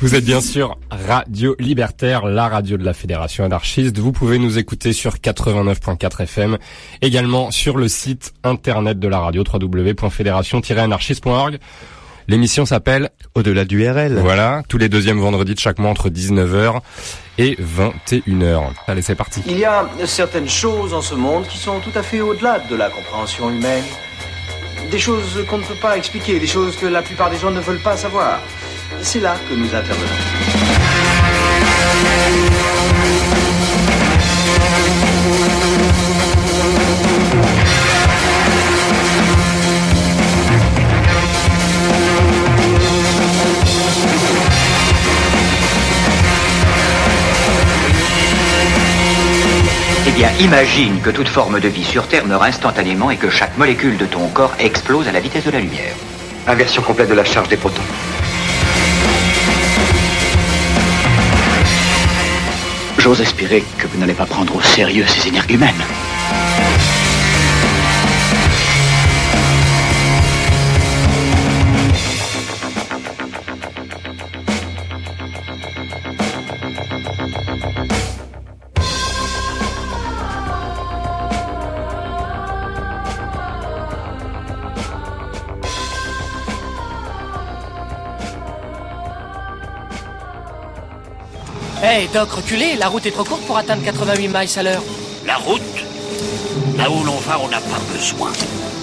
Vous êtes bien sûr Radio Libertaire, la radio de la Fédération anarchiste. Vous pouvez nous écouter sur 89.4 FM, également sur le site internet de la radio www.fédération-anarchiste.org. L'émission s'appelle Au-delà du RL. Voilà, tous les deuxièmes vendredis de chaque mois entre 19h et 21h. Allez, c'est parti. Il y a certaines choses en ce monde qui sont tout à fait au-delà de la compréhension humaine. Des choses qu'on ne peut pas expliquer, des choses que la plupart des gens ne veulent pas savoir. C'est là que nous intervenons. Eh bien, imagine que toute forme de vie sur Terre meurt instantanément et que chaque molécule de ton corps explose à la vitesse de la lumière. Inversion complète de la charge des protons. J'ose espérer que vous n'allez pas prendre au sérieux ces énergumènes. Doc, reculez, la route est trop courte pour atteindre 88 miles à l'heure. La route Là où l'on va, on n'a pas besoin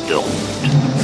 de route.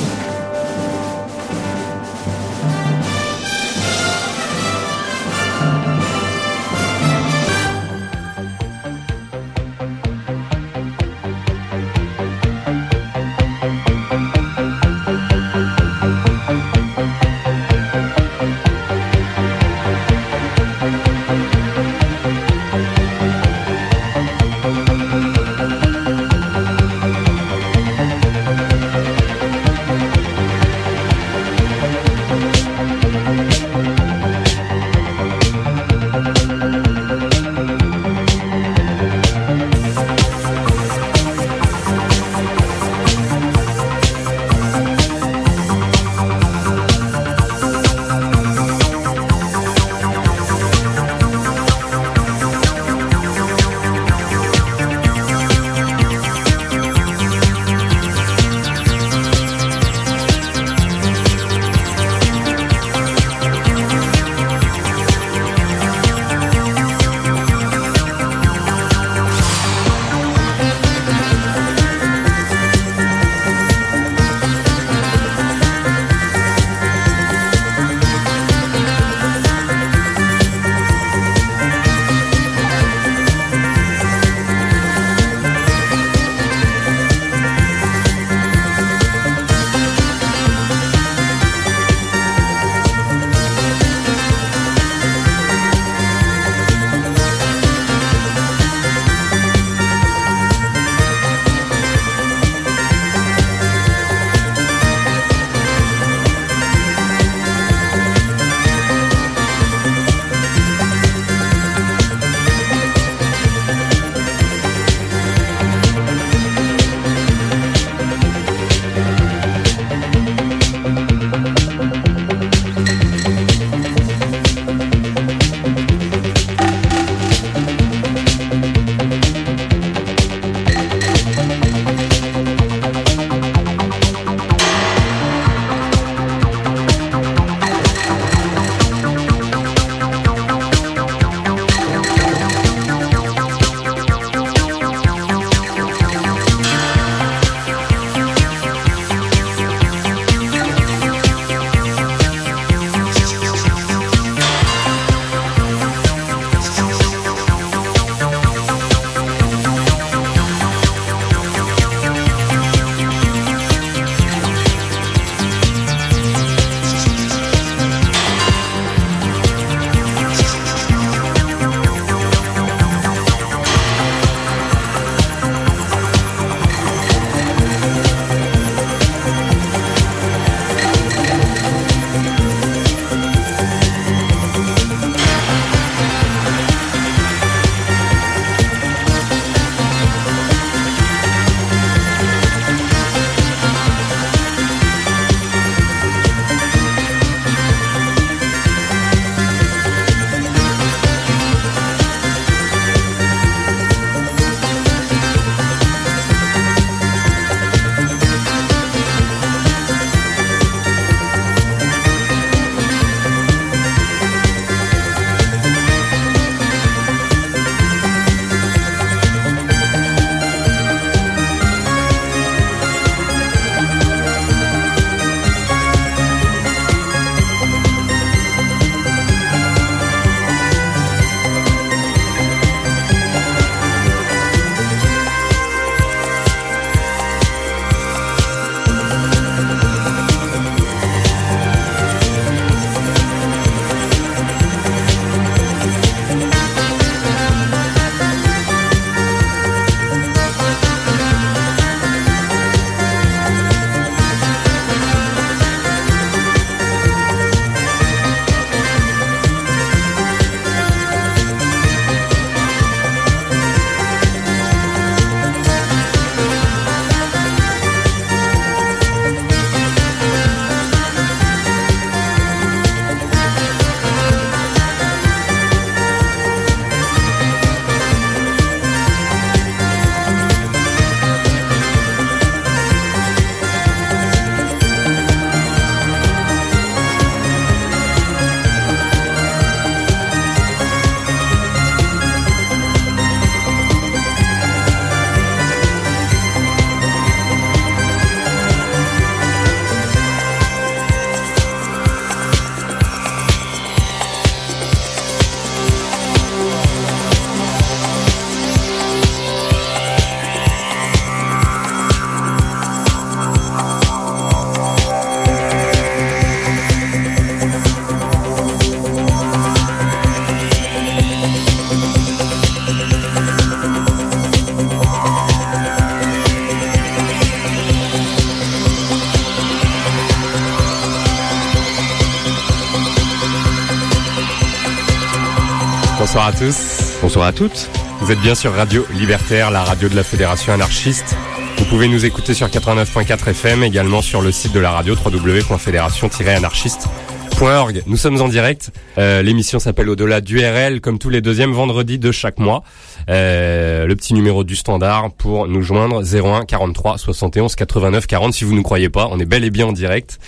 Bonsoir à tous. Bonsoir à toutes. Vous êtes bien sur Radio Libertaire, la radio de la Fédération anarchiste. Vous pouvez nous écouter sur 89.4 FM, également sur le site de la radio www.fédération-anarchiste.org. Nous sommes en direct. Euh, L'émission s'appelle Au-delà du RL, comme tous les deuxièmes vendredis de chaque mois. Euh, le petit numéro du standard pour nous joindre 01 43 71 89 40. Si vous ne croyez pas, on est bel et bien en direct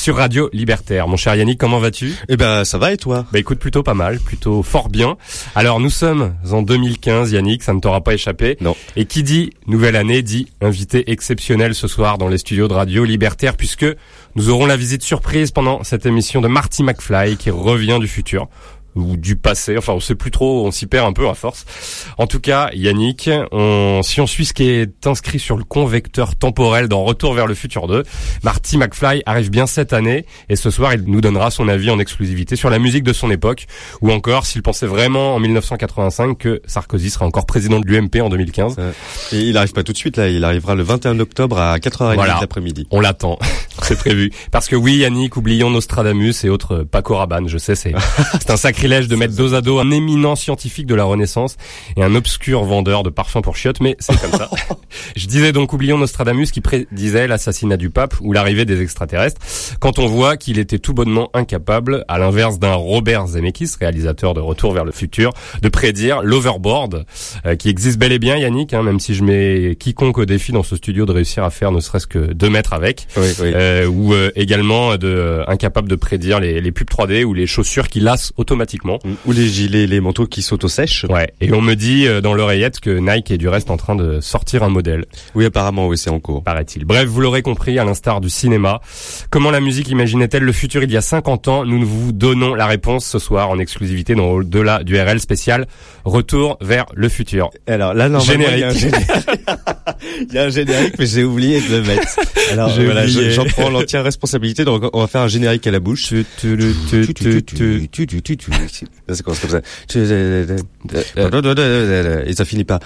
sur Radio Libertaire. Mon cher Yannick, comment vas-tu? Eh ben, ça va et toi? Bah écoute, plutôt pas mal, plutôt fort bien. Alors nous sommes en 2015, Yannick, ça ne t'aura pas échappé. Non. Et qui dit nouvelle année dit invité exceptionnel ce soir dans les studios de Radio Libertaire, puisque nous aurons la visite surprise pendant cette émission de Marty McFly qui revient du futur ou du passé, enfin on sait plus trop, on s'y perd un peu à force. En tout cas, Yannick, on, si on suit ce qui est inscrit sur le convecteur temporel dans Retour vers le futur 2, Marty McFly arrive bien cette année et ce soir il nous donnera son avis en exclusivité sur la musique de son époque ou encore s'il pensait vraiment en 1985 que Sarkozy sera encore président de l'UMP en 2015. Et il arrive pas tout de suite là, il arrivera le 21 octobre à 4h30 Voilà. l'après-midi. On l'attend, c'est prévu. Parce que oui, Yannick, oublions Nostradamus et autres Paco Rabanne, je sais, c'est un sacrilège de mettre dos à dos un éminent scientifique de la Renaissance et un obscur vendeur de parfums pour chiottes, mais c'est comme ça. je disais donc, oublions Nostradamus qui prédisait l'assassinat du pape ou l'arrivée des extraterrestres, quand on voit qu'il était tout bonnement incapable, à l'inverse d'un Robert Zemeckis, réalisateur de Retour vers le futur, de prédire l'overboard, euh, qui existe bel et bien, Yannick, hein, même si je mets quiconque au défi dans ce studio de réussir à faire ne serait-ce que deux mètres avec Oui, oui. euh, ou euh, également de euh, incapable de prédire les, les pubs 3D ou les chaussures qui lassent automatiquement. Ou les gilets, les manteaux qui s'auto-sèchent. Ouais. Et on me dit euh, dans l'oreillette que Nike est du reste en train de sortir un modèle, Oui, apparemment, oui, c'est en cours. paraît-il. Bref, vous l'aurez compris, à l'instar du cinéma, comment la musique imaginait-elle le futur il y a 50 ans? Nous vous donnons la réponse ce soir en exclusivité dans Au-delà du RL spécial Retour vers le futur. Alors là, normalement, il y a un Générique. Il y a un générique, mais j'ai oublié de le mettre. Alors voilà, je- j'en prends l'entière responsabilité. Donc on va faire un générique à la bouche. Tu, tu, tu, tu, tu, tu. Ça c'est comme ça. Et ça finit par.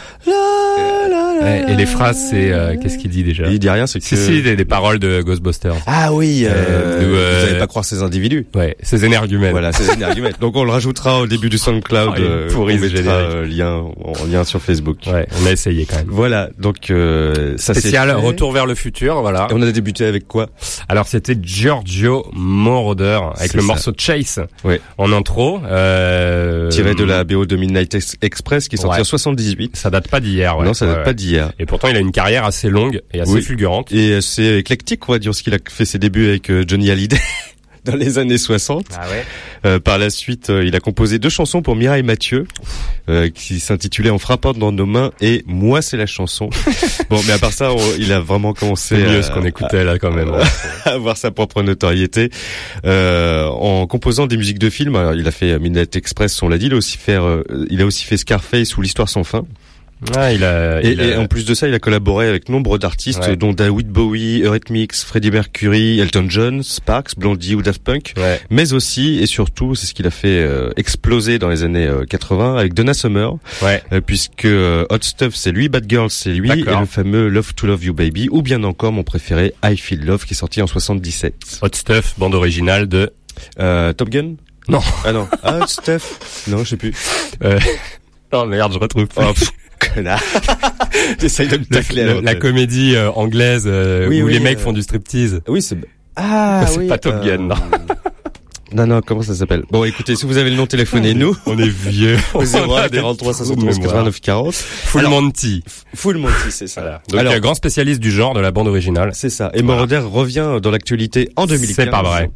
Ouais, et les phrases, c'est euh, qu'est-ce qu'il dit déjà Il dit rien, c'est que. Si, si, des, des paroles de Ghostbusters. Ah oui. Euh, Euh, nous, euh, Vous n'allez pas croire ces individus. Ouais, ces énergumènes. Voilà, c'est un argument. Donc on le rajoutera au début du SoundCloud. Ah, euh, pourri, on mettra euh, lien en lien sur Facebook. Ouais, on a essayé quand même. Voilà, donc euh, ça c'est Spécial. Retour vers le futur, voilà. Et on a débuté avec quoi? Alors c'était Giorgio Moroder avec le ça. morceau Chase Ouais. en intro. Euh, Tiré de la BO de Midnight Ex- Express qui est sorti Ouais. en 78. Ça date pas d'hier, ouais. non, ça date Ouais, pas d'hier. Et pourtant il a une carrière assez longue et assez Oui. fulgurante. Et c'est éclectique, va dire, ce qu'il a fait ses débuts avec euh, Johnny Hallyday dans les années 60. Ah ouais. Euh, par la suite, euh, il a composé deux chansons pour Mireille Mathieu, euh, qui s'intitulaient En frappant dans nos mains et Moi c'est la chanson. bon, mais à part ça, on- il a vraiment commencé mieux à- ce qu'on écoutait là quand même. hein. à avoir sa propre notoriété euh, en composant des musiques de films. Alors, il a fait Midnight Express, on l'a dit. Il a aussi fait, euh, il a aussi fait Scarface ou l'Histoire sans fin. Ah, il a, Et, il a- et en plus de ça, il a collaboré avec nombre d'artistes, Ouais. dont David Bowie, Eurythmics, Freddie Mercury, Elton John, Sparks, Blondie ou Daft Punk. Ouais. Mais aussi et surtout, c'est ce qu'il a fait euh, exploser dans les années euh, 80 avec Donna Summer, Ouais. euh, puisque euh, Hot Stuff c'est lui, Bad Girl c'est lui, et le fameux Love to Love You Baby, ou bien encore mon préféré I Feel Love qui est sorti en 77. Hot Stuff, bande originale de. Euh, Top Gun? Non. Ah non. Ah, Hot Stuff? Non, je sais plus. Euh... Oh merde, je retrouve. Oh, connard. J'essaye de me La, tacler. à la- la comédie euh, anglaise euh, Oui, où oui, les mecs euh, font du striptease. Oui, c'est... Ah, C'est oui, pas Top Gun, non. Non, non, comment ça s'appelle? Bon, écoutez, si vous avez le nom, téléphonez-nous. On est vieux. Au On a 01 des 43 trous de 71 mémoire. 89 40. Full Alors- Monty. Full Monty, c'est ça. Voilà. Donc Alors- euh, grand spécialiste du genre de la bande originale. C'est ça. Et Voilà. Moroder revient dans l'actualité en 2015. C'est pas vrai.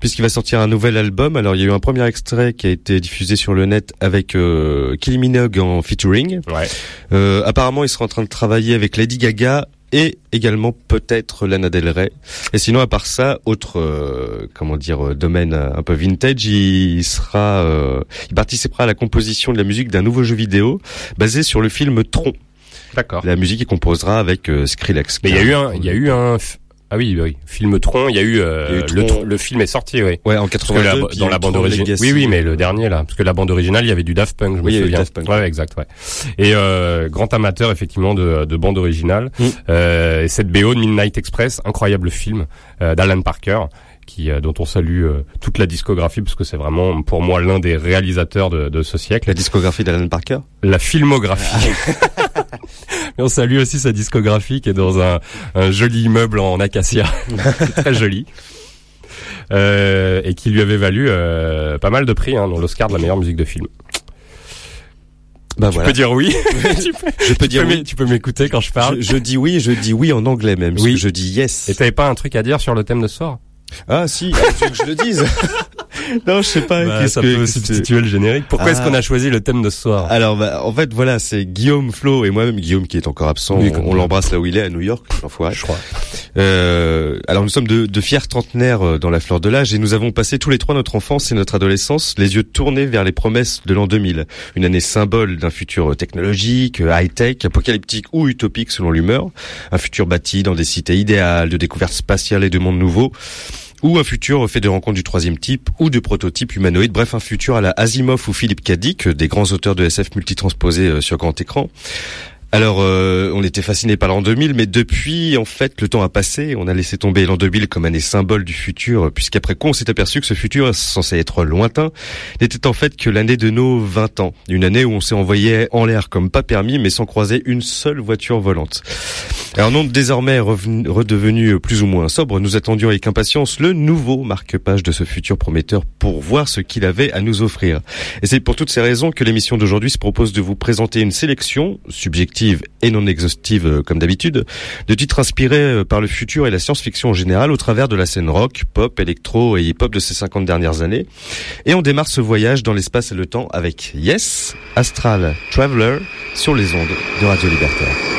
Puisqu'il va sortir un nouvel album. Alors, il y a eu un premier extrait qui a été diffusé sur le net avec euh, Kylie Minogue en featuring. Ouais. Euh, apparemment, il sera en train de travailler avec Lady Gaga et également peut-être Lana Del Rey. Et sinon, à part ça, autre euh, comment dire euh, domaine euh, un peu vintage, il sera, euh, il participera à la composition de la musique d'un nouveau jeu vidéo basé sur le film Tron. D'accord. La musique il composera avec euh, Skrillex. Mais il y a eu un, il y a eu un. Ah oui, oui. Film Tron. Il y a eu, euh, Il y a eu le, film est sorti, oui. Ouais, en Parce que 82. la- puis dans la bande originale. Oui, oui, mais le dernier là, parce que la bande originale, il y avait du Daft Punk, je Oui, me souviens. Daft Punk. Ouais, exact, ouais. Et euh, grand amateur effectivement de, de bande originale. Mm. Euh, et cette BO de Midnight Express, incroyable film euh, d'Alan Parker qui dont on salue toute la discographie parce que c'est vraiment pour moi l'un des réalisateurs de, de ce siècle. La discographie d'Alan Parker? La filmographie. Mais on salue aussi sa discographie qui est dans un, un joli immeuble en acacia, très joli. Euh, et qui lui avait valu euh, pas mal de prix, hein, dont l'Oscar de la meilleure musique de film. Bah tu voilà. peux dire oui. tu peux, je peux dire peux oui. Tu peux m'écouter quand je parle. Je, je dis oui, je dis oui en anglais même. Oui. Je dis yes. Et t'avais pas un truc à dire sur le thème de ce soir Ah si, ah, tu veux que je le dise? Non, je sais pas. Bah, qu'est-ce Ça que- peut substituer le générique. Pourquoi est-ce Ah. qu'on a choisi le thème de ce soir? Alors, bah, en fait, voilà, c'est Guillaume, Flo et moi-même. Guillaume qui est encore absent. Oui, on l'embrasse là où il est, à New York, l'enfoiré. Je crois. Euh, alors, nous sommes de, de fiers trentenaires euh, dans la fleur de l'âge et nous avons passé tous les trois notre enfance et notre adolescence les yeux tournés vers les promesses de l'an 2000. Une année symbole d'un futur technologique, euh, high-tech, apocalyptique ou utopique selon l'humeur. Un futur bâti dans des cités idéales, de découvertes spatiales et de mondes nouveaux. Ou un futur fait de rencontres du troisième type ou de prototypes humanoïdes. Bref, un futur à la Asimov ou Philippe Cadic, des grands auteurs de SF multitransposés euh, sur grand écran. Alors, euh, on était fasciné par l'an 2000, mais depuis, en fait, le temps a passé. On a laissé tomber l'an 2000 comme année symbole du futur, puisqu'après quoi, on s'est aperçu que ce futur, censé être lointain, n'était en fait que l'année de nos 20 ans. Une année où on s'est envoyé en l'air comme pas permis, mais sans croiser une seule voiture volante. Alors, non, désormais redevenu plus ou moins sobre, nous attendions avec impatience le nouveau marque-page de ce futur prometteur pour voir ce qu'il avait à nous offrir. Et c'est pour toutes ces raisons que l'émission d'aujourd'hui se propose de vous présenter une sélection, subjective et non exhaustive euh, comme d'habitude, de titres inspirés euh, par le futur et la science-fiction en général au travers de la scène rock, pop, électro et hip-hop de ces 50 dernières années. Et on démarre ce voyage dans l'espace et le temps avec Yes, Astral Traveler sur les ondes de Radio Libertaire.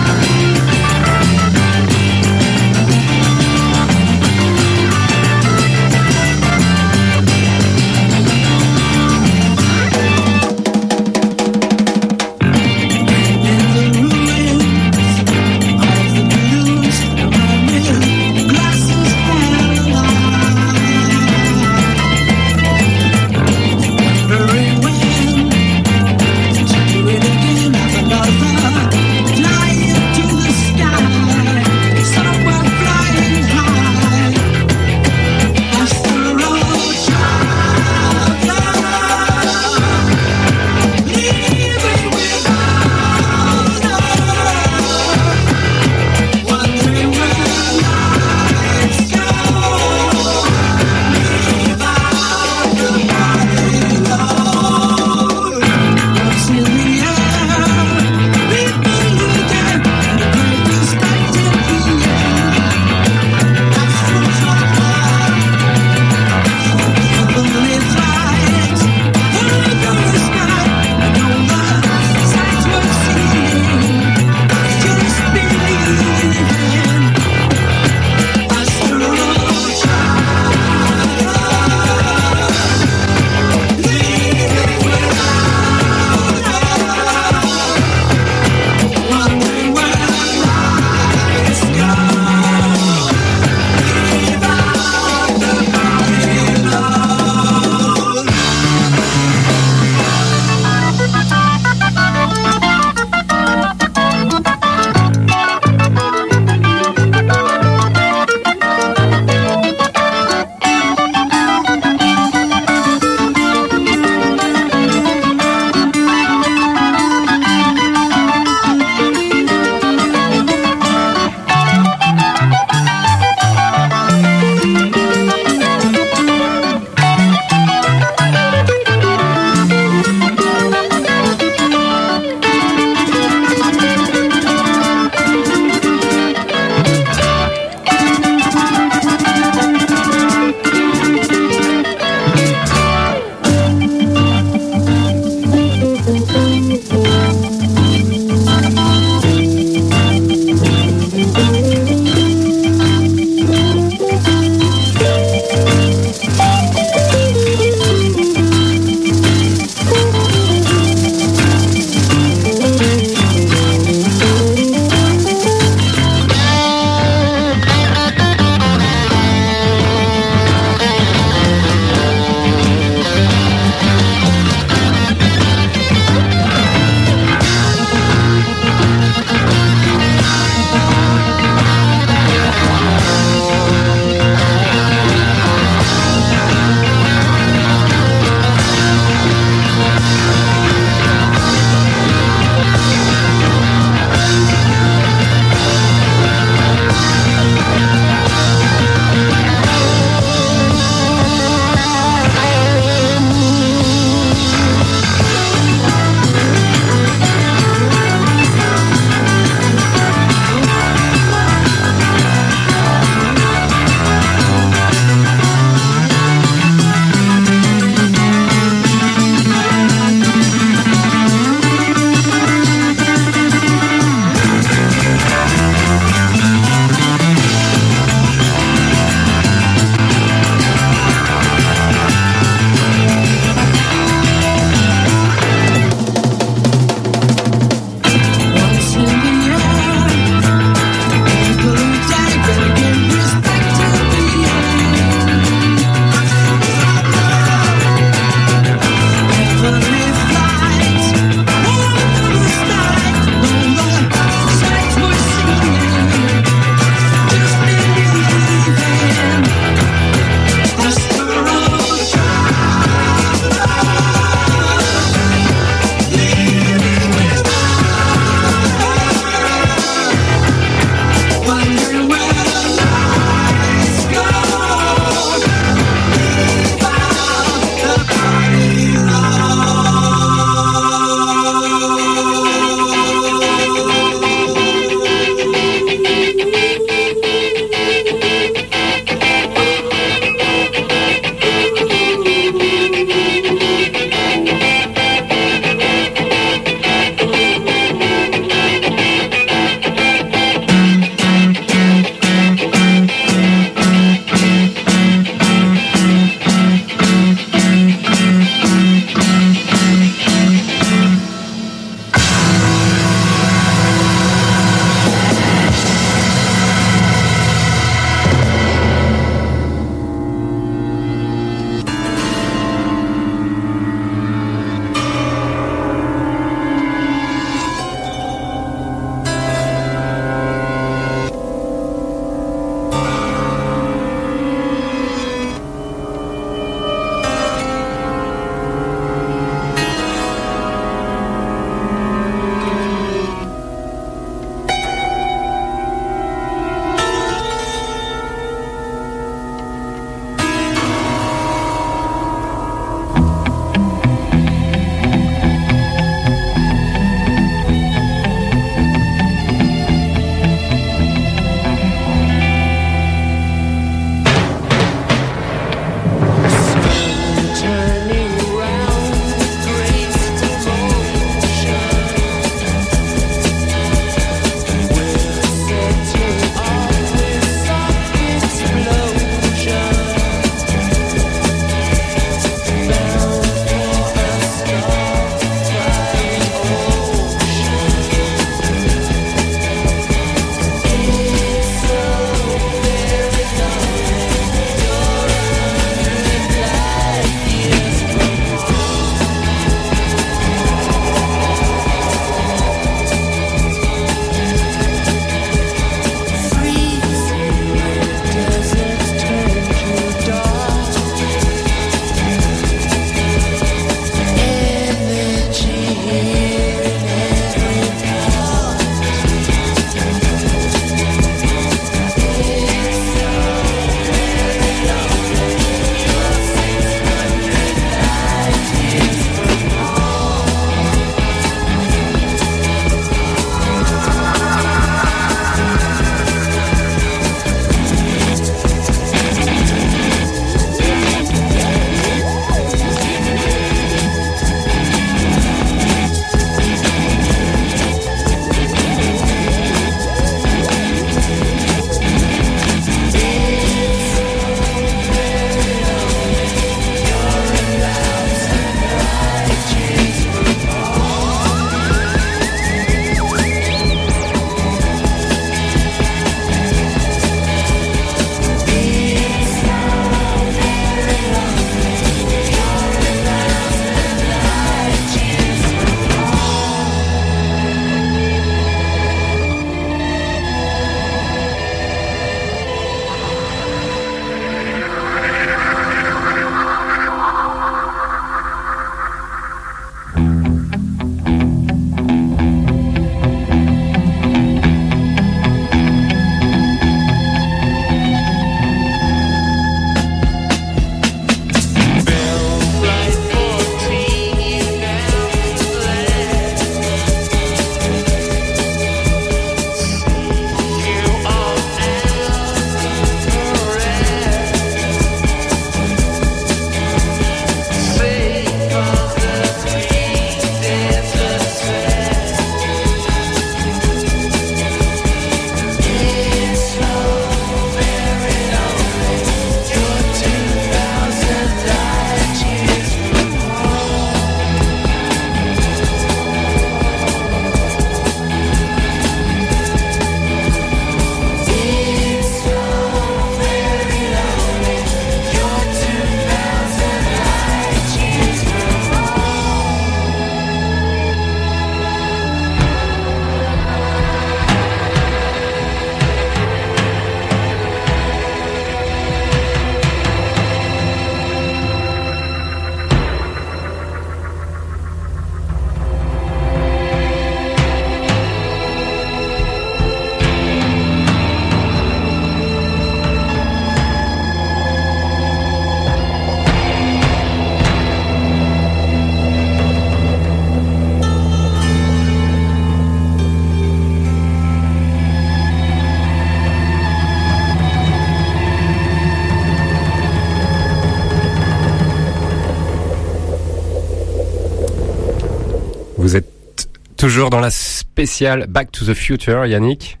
Toujours dans la spéciale Back to the Future, Yannick.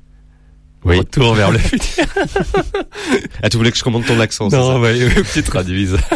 Oui. Retour vers le futur. Ah, tu voulais que je commande ton accent, Non, ouais, tu traduises.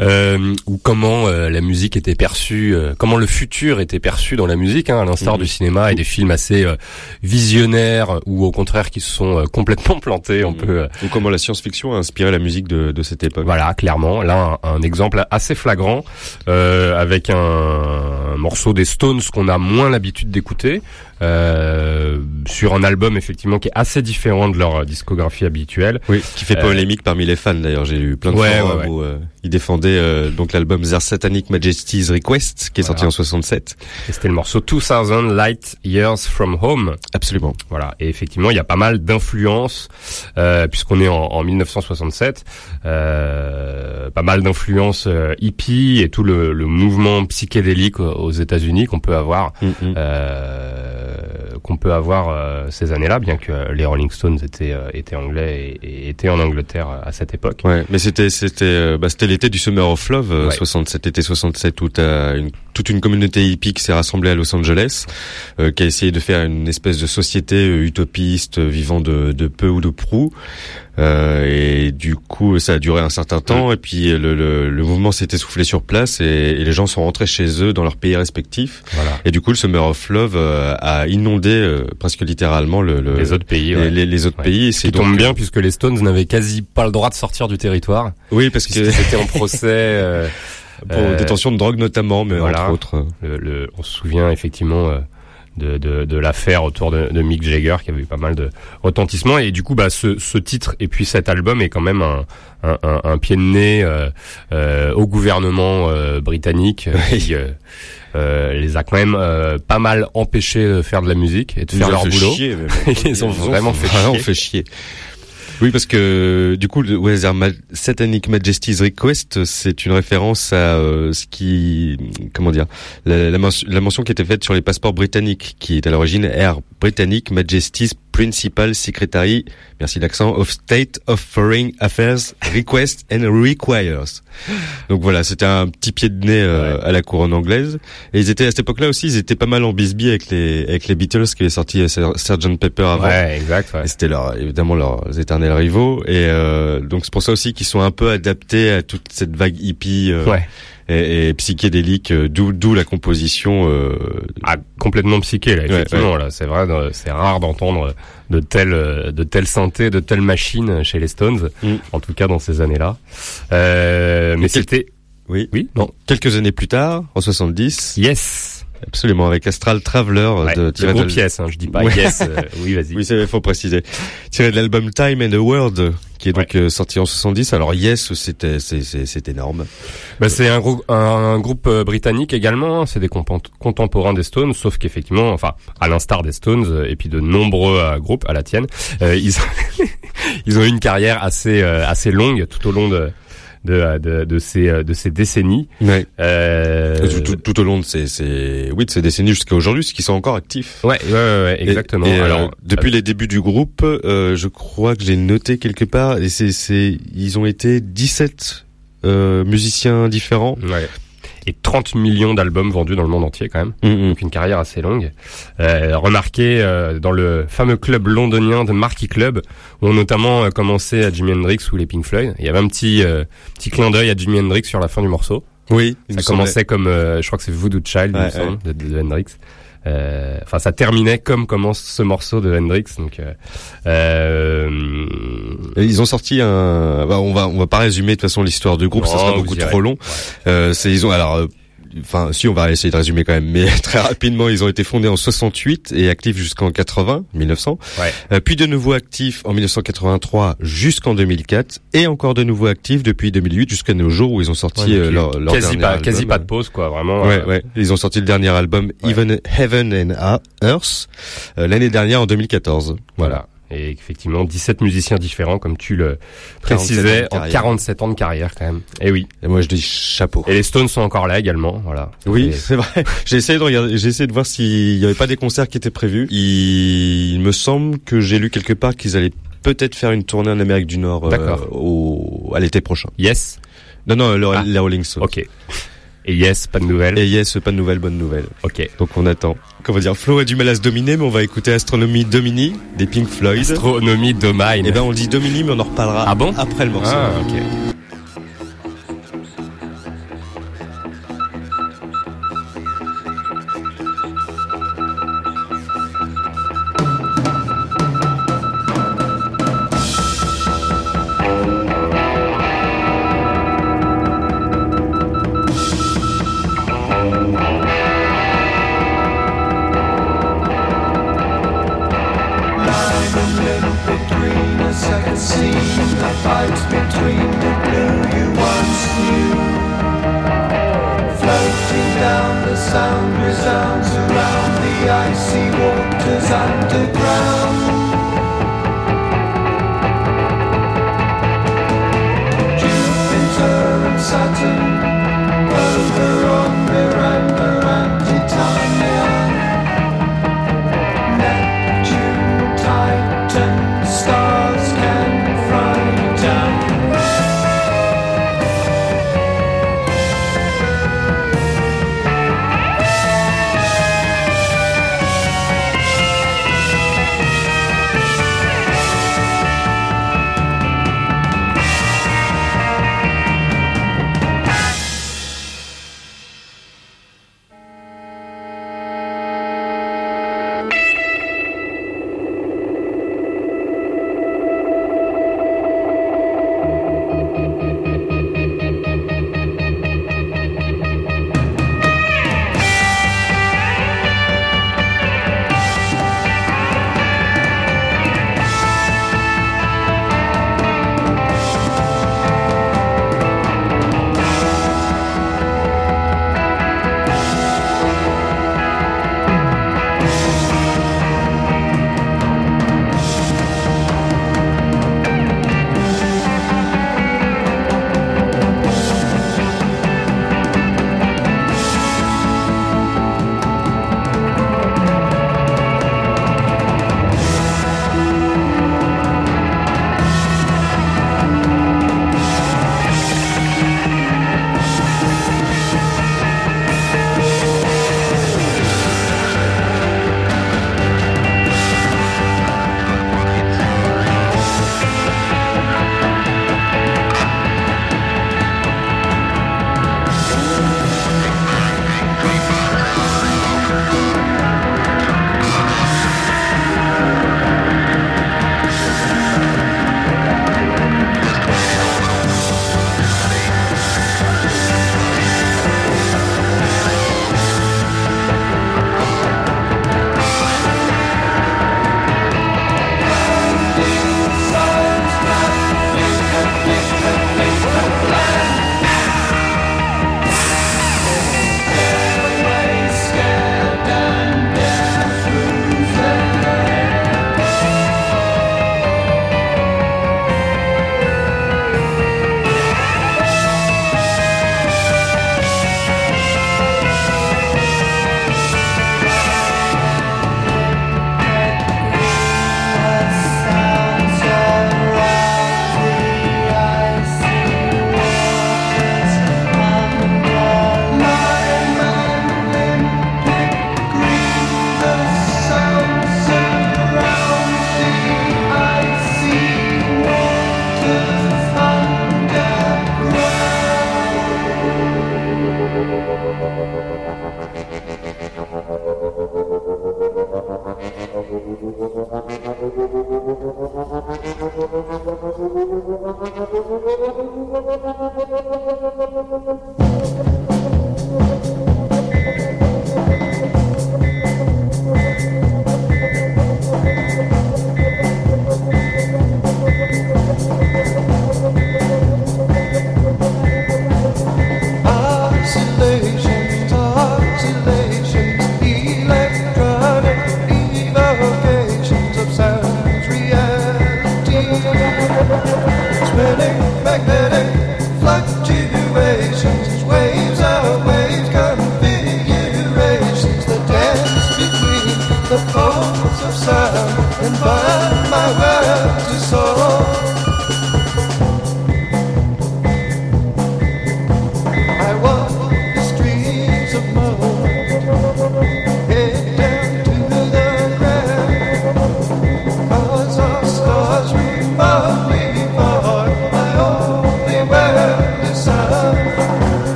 Euh, ou comment euh, la musique était perçue, euh, comment le futur était perçu dans la musique, hein, à l'instar Mhm. du cinéma et des films assez euh, visionnaires ou au contraire qui se sont euh, complètement plantés. On Mhm. peut, euh, Ou comment la science-fiction a inspiré la musique de, de cette époque. voilà, clairement, là un, un exemple assez flagrant euh, avec un, un morceau des Stones qu'on a moins l'habitude d'écouter. Euh, sur un album effectivement qui est assez différent de leur discographie habituelle. Oui, qui fait polémique parmi les fans d'ailleurs. J'ai lu plein de Ouais, ouais, ouais. où euh, ils défendaient euh, donc l'album Their Satanic Majesty's Request qui est sorti en 67. Et c'était le morceau 2000 Light Years from Home. Absolument. Voilà. Et effectivement, il y a pas mal d'influences, euh, puisqu'on est en, en 1967, euh, pas mal d'influences euh, hippies et tout le, le mouvement psychédélique aux- États-Unis qu'on peut avoir, Mm, mm. euh, qu'on peut avoir euh, ces années-là, bien que les Rolling Stones étaient euh, étaient anglais et, et étaient en Angleterre à cette époque. Ouais, mais c'était c'était euh, bah, c'était l'été du Summer of Love, euh, Ouais. 67 été 67 où t'as une toute une communauté hippie qui s'est rassemblée à Los Angeles, euh, qui a essayé de faire une espèce de société euh, utopiste euh, vivant de, de peu ou de prou. Euh, et du coup, ça a duré un certain temps. Et puis le, le, le mouvement s'est essoufflé sur place et, et les gens sont rentrés chez eux dans leurs pays respectifs. Voilà. Et du coup, le Summer of Love euh, a inondé euh, presque littéralement le, le- Les autres pays. ouais. les- les autres Ouais. pays. C'est qui tombe donc- bien puisque les Stones n'avaient quasi pas le droit de sortir du territoire Oui, parce que étaient en procès. euh, pour Euh, détention de drogue notamment, mais voilà. entre autres. le, le- on se souvient effectivement euh, de, de, de l'affaire autour de, de Mick Jagger qui avait eu pas mal de retentissement et du coup bah ce, ce titre et puis cet album est quand même un, un, un, un pied de nez euh, euh, au gouvernement euh, britannique qui euh, euh, les a quand même euh, pas mal empêchés de faire de la musique et de Ils faire leur boulot. chier. Ils les ont vraiment fait vraiment chier. fait chier. Oui, parce que du coup, le Satanic Majesty's Request, c'est une référence à euh, ce qui, comment dire, la, la, mention, la mention qui était faite sur les passeports britanniques, qui est à l'origine Air Britannic Majesty's Principal Secretary, merci l'accent, of State of Foreign Affairs Request and Requires. Donc voilà, c'était un petit pied de nez euh, à la couronne anglaise. Et ils étaient à cette époque-là aussi, ils étaient pas mal en bisbis avec les avec les Beatles qui avaient sorti euh, Sgt Pepper avant. Ouais, exact. Ouais. C'était leur, évidemment leurs éternels Et euh, donc c'est pour ça aussi qu'ils sont un peu adaptés à toute cette vague hippie euh, Ouais. et, et psychédélique, euh, d'où d'où la composition. Ah, complètement psyché là Ouais, effectivement là c'est vrai c'est rare d'entendre de telles de telles synthés de telles machines chez les Stones Mm. en tout cas dans ces années là euh, mais c'était oui. oui non Quelques années plus tard, en 70, yes absolument avec Astral Traveler ouais, de de tiré de- pièce hein, je dis pas Ouais. yes euh, oui vas-y Oui, c'est faut préciser. Tiré de l'album Time and the World, qui est donc euh, sorti en 70. Alors Yes, c'était c'est énorme. Bah, c'est un, un, un groupe euh, britannique également, hein. c'est des contemporains des Stones, sauf qu'effectivement, enfin, à l'instar des Stones euh, et puis de nombreux euh, groupes, à la tienne, euh, ils, ils ont eu une carrière assez euh, assez longue tout au long de de, de, de ces euh, de ces décennies. Ouais. Euh, Tout, tout, tout au long de ces, ces oui de ces décennies jusqu'à aujourd'hui, ce qui sont encore actifs. ouais, ouais, ouais, Et- exactement. et, euh, Alors depuis les débuts du groupe, euh, je crois que j'ai noté quelque part, et c'est, c'est, ils ont été 17 euh, musiciens différents. ouais. Et 30 millions d'albums vendus dans le monde entier quand même. Mm, donc une carrière assez longue. Euh, remarqué euh, dans le fameux club londonien de Marquis Club, où on notamment euh, commençait à Jimi Hendrix ou les Pink Floyd. Il y avait un petit euh, petit clin d'œil à Jimi Hendrix sur la fin du morceau. Oui, il Ça me commençait comme, euh, je crois que c'est Voodoo Child, il me Ouais, de, de Hendrix. Euh, Enfin, ça terminait comme commence ce morceau de Hendrix. Donc, euh, euh, Et Ils ont sorti un. bah, on va on va pas résumer de toute façon l'histoire du groupe, ça Non, sera vous beaucoup trop long. Euh, c'est ils ont alors. Enfin, si on va essayer de résumer quand même, mais très rapidement, ils ont été fondés en 68 et actifs jusqu'en 80, 1900. Ouais. Euh, puis de nouveau actifs en 1983 jusqu'en 2004 et encore de nouveau actifs depuis 2008 jusqu'à nos jours où ils ont sorti Ouais, euh, leur, leur quasi dernier pas, album. quasi pas de pause, quoi. Vraiment. Ouais, euh, ouais. Ils ont sorti le dernier album. Even Heaven and Earth euh, l'année dernière en 2014. Voilà. Et effectivement, 17 musiciens différents, comme tu le 47 précisais, ans de en carrière. 47 ans de carrière quand même. Et oui. Et moi je dis chapeau. Et les Stones sont encore là également. Voilà. Oui, Et- c'est vrai. J'ai essayé de regarder, j'ai essayé de voir s'il y avait pas des concerts qui étaient prévus. Il, me semble que j'ai lu quelque part qu'ils allaient peut-être faire une tournée en Amérique du Nord euh, au, à l'été prochain. Yes. Non, non, le, Ah. les Rolling Stones. Ok. Et yes, pas de nouvelles. Et yes, pas de nouvelles, bonne nouvelle. Ok. Donc on attend. Comment dire, Flo a du mal à se dominer, mais on va écouter Astronomie Domini des Pink Floyd. Astronomie Domine. Eh ben on dit Domini, mais on en reparlera Ah bon? après le morceau. Ah, ok.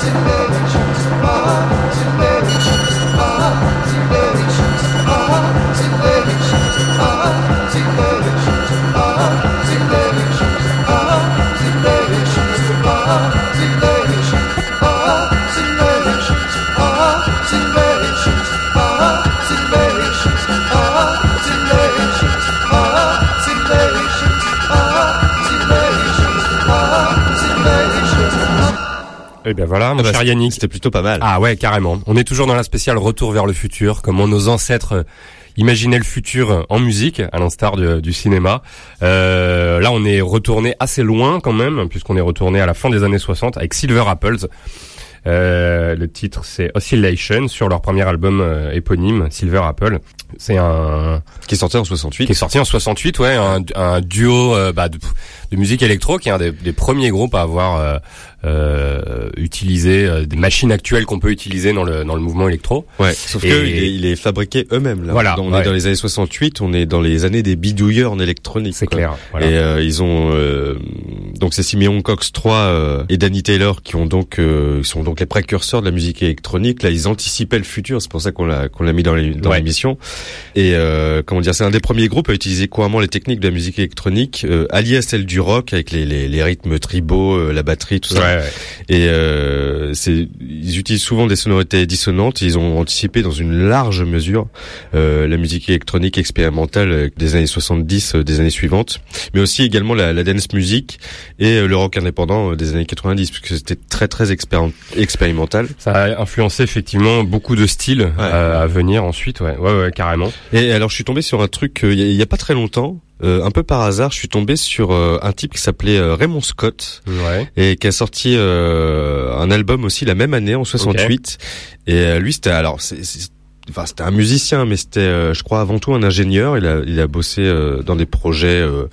thousand virtues. Et bien voilà, mon Ah bah, cher Yannick. C'était plutôt pas mal. Ah ouais, carrément. On est toujours dans la spéciale Retour vers le futur, comment nos ancêtres euh, imaginaient le futur en musique, à l'instar du cinéma. Euh, là, on est retourné assez loin quand même, puisqu'on est retourné à la fin des années 60 avec Silver Apples. Euh, le titre c'est Oscillation sur leur premier album euh, éponyme Silver Apple. C'est un Qui est sorti en 68. qui est sorti en 68, ouais, un, un duo euh, bah, de, de musique électro qui est un des, des premiers groupes à avoir euh, euh, utilisé euh, des machines actuelles qu'on peut utiliser dans le dans le mouvement électro. Ouais. Sauf Et- que il est, il est fabriqué eux-mêmes. Là. Voilà, on ouais. est dans les années 68. On est dans les années des bidouilleurs en électronique. C'est quoi. clair. Voilà. Et euh, ils ont euh, donc c'est Simeon Cox 3 euh, et Danny Taylor qui ont donc euh, sont donc les précurseurs de la musique électronique. Là, ils anticipaient le futur. C'est pour ça qu'on l'a qu'on l'a mis dans les- dans Ouais. l'émission. Et euh, comment dire, c'est un des premiers groupes à utiliser couramment les techniques de la musique électronique, euh, alliées à celles du rock avec les, les, les rythmes tribaux, euh, la batterie, tout ça. Ouais, ouais. Et euh, c'est, ils utilisent souvent des sonorités dissonantes. Ils ont anticipé dans une large mesure euh, la musique électronique expérimentale euh, des années 70, euh, des années suivantes, mais aussi également la, la dance music et euh, le rock indépendant euh, des années 90, puisque c'était très très expéri- expérimental. Ça a influencé effectivement beaucoup de styles euh, à venir ensuite. Ouais, ouais, ouais, carrément. Et alors je suis tombé sur un truc euh, il y, a- il y a pas très longtemps. Euh, un peu par hasard, je suis tombé sur euh, un type qui s'appelait euh, Raymond Scott Ouais. et qui a sorti euh, un album aussi la même année en 68 et euh, lui c'était alors c'est Enfin, c'était un musicien, mais c'était, euh, je crois, avant tout un ingénieur. Il a, il a bossé euh, dans des projets euh,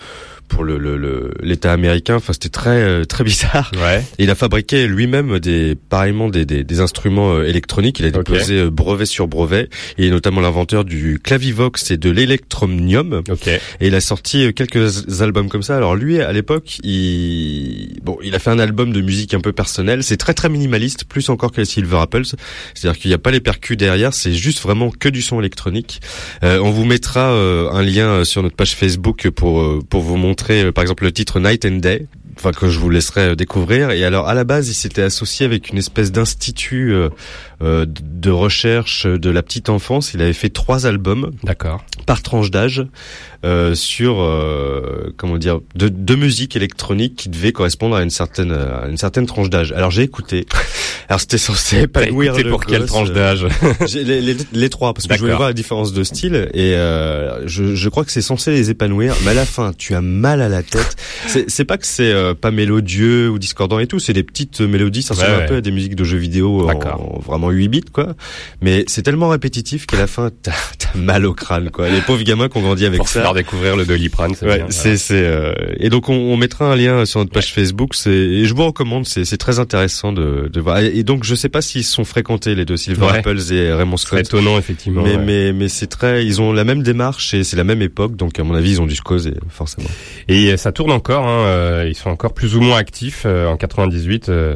pour le le- le- l'État américain. Enfin, c'était très euh, très bizarre. Ouais. Et il a fabriqué lui-même des pareillement des, des, des instruments euh, électroniques. Il a déposé euh, brevet sur brevet. Il est notamment l'inventeur du clavivox et de l'électromnium. Ok. Et il a sorti quelques albums comme ça. Alors lui, à l'époque, il bon, il a fait un album de musique un peu personnel. C'est très très minimaliste, plus encore que les Silver Apples. C'est-à-dire qu'il n'y a pas les percus derrière. C'est juste vraiment que du son électronique. Euh, on vous mettra euh, un lien sur notre page Facebook pour pour vous montrer, euh, par exemple, le titre Night and Day. Enfin, que je vous laisserai euh, découvrir. Et alors, à la base, il s'était associé avec une espèce d'institut euh, euh, de recherche de la petite enfance. Il avait fait trois albums D'accord. par tranche d'âge euh, sur euh, comment dire de, de musique électronique qui devait correspondre à une certaine à une certaine tranche d'âge. Alors j'ai écouté. Alors c'était censé épanouir le pour quelle tranche euh, d'âge les, les, les trois parce que je voulais voir la différence de style et euh, je, je crois que c'est censé les épanouir mais à la fin tu as mal à la tête c'est c'est pas que c'est euh, pas mélodieux ou discordant et tout c'est des petites mélodies ça ressemble Ouais, un peu à des musiques de jeux vidéo en, vraiment 8 bits quoi mais c'est tellement répétitif qu'à la fin t'as t'as mal au crâne quoi les pauvres gamins qui ont grandi avec Pour ça faire découvrir le Doliprane, c'est Ouais, c'est c'est euh, et donc on, on mettra un lien sur notre page Facebook. C'est et je vous recommande. C'est c'est très intéressant de, de voir. Et, donc je sais pas s'ils sont fréquentés les deux Silver. Apples et Raymond C'est Scott. étonnant effectivement. Mais mais mais c'est très. Ils ont la même démarche et c'est la même époque. Donc à mon avis ils ont dû se causer forcément. Et ça tourne encore, hein, euh, ils sont encore plus ou moins actifs. euh, en 98, euh,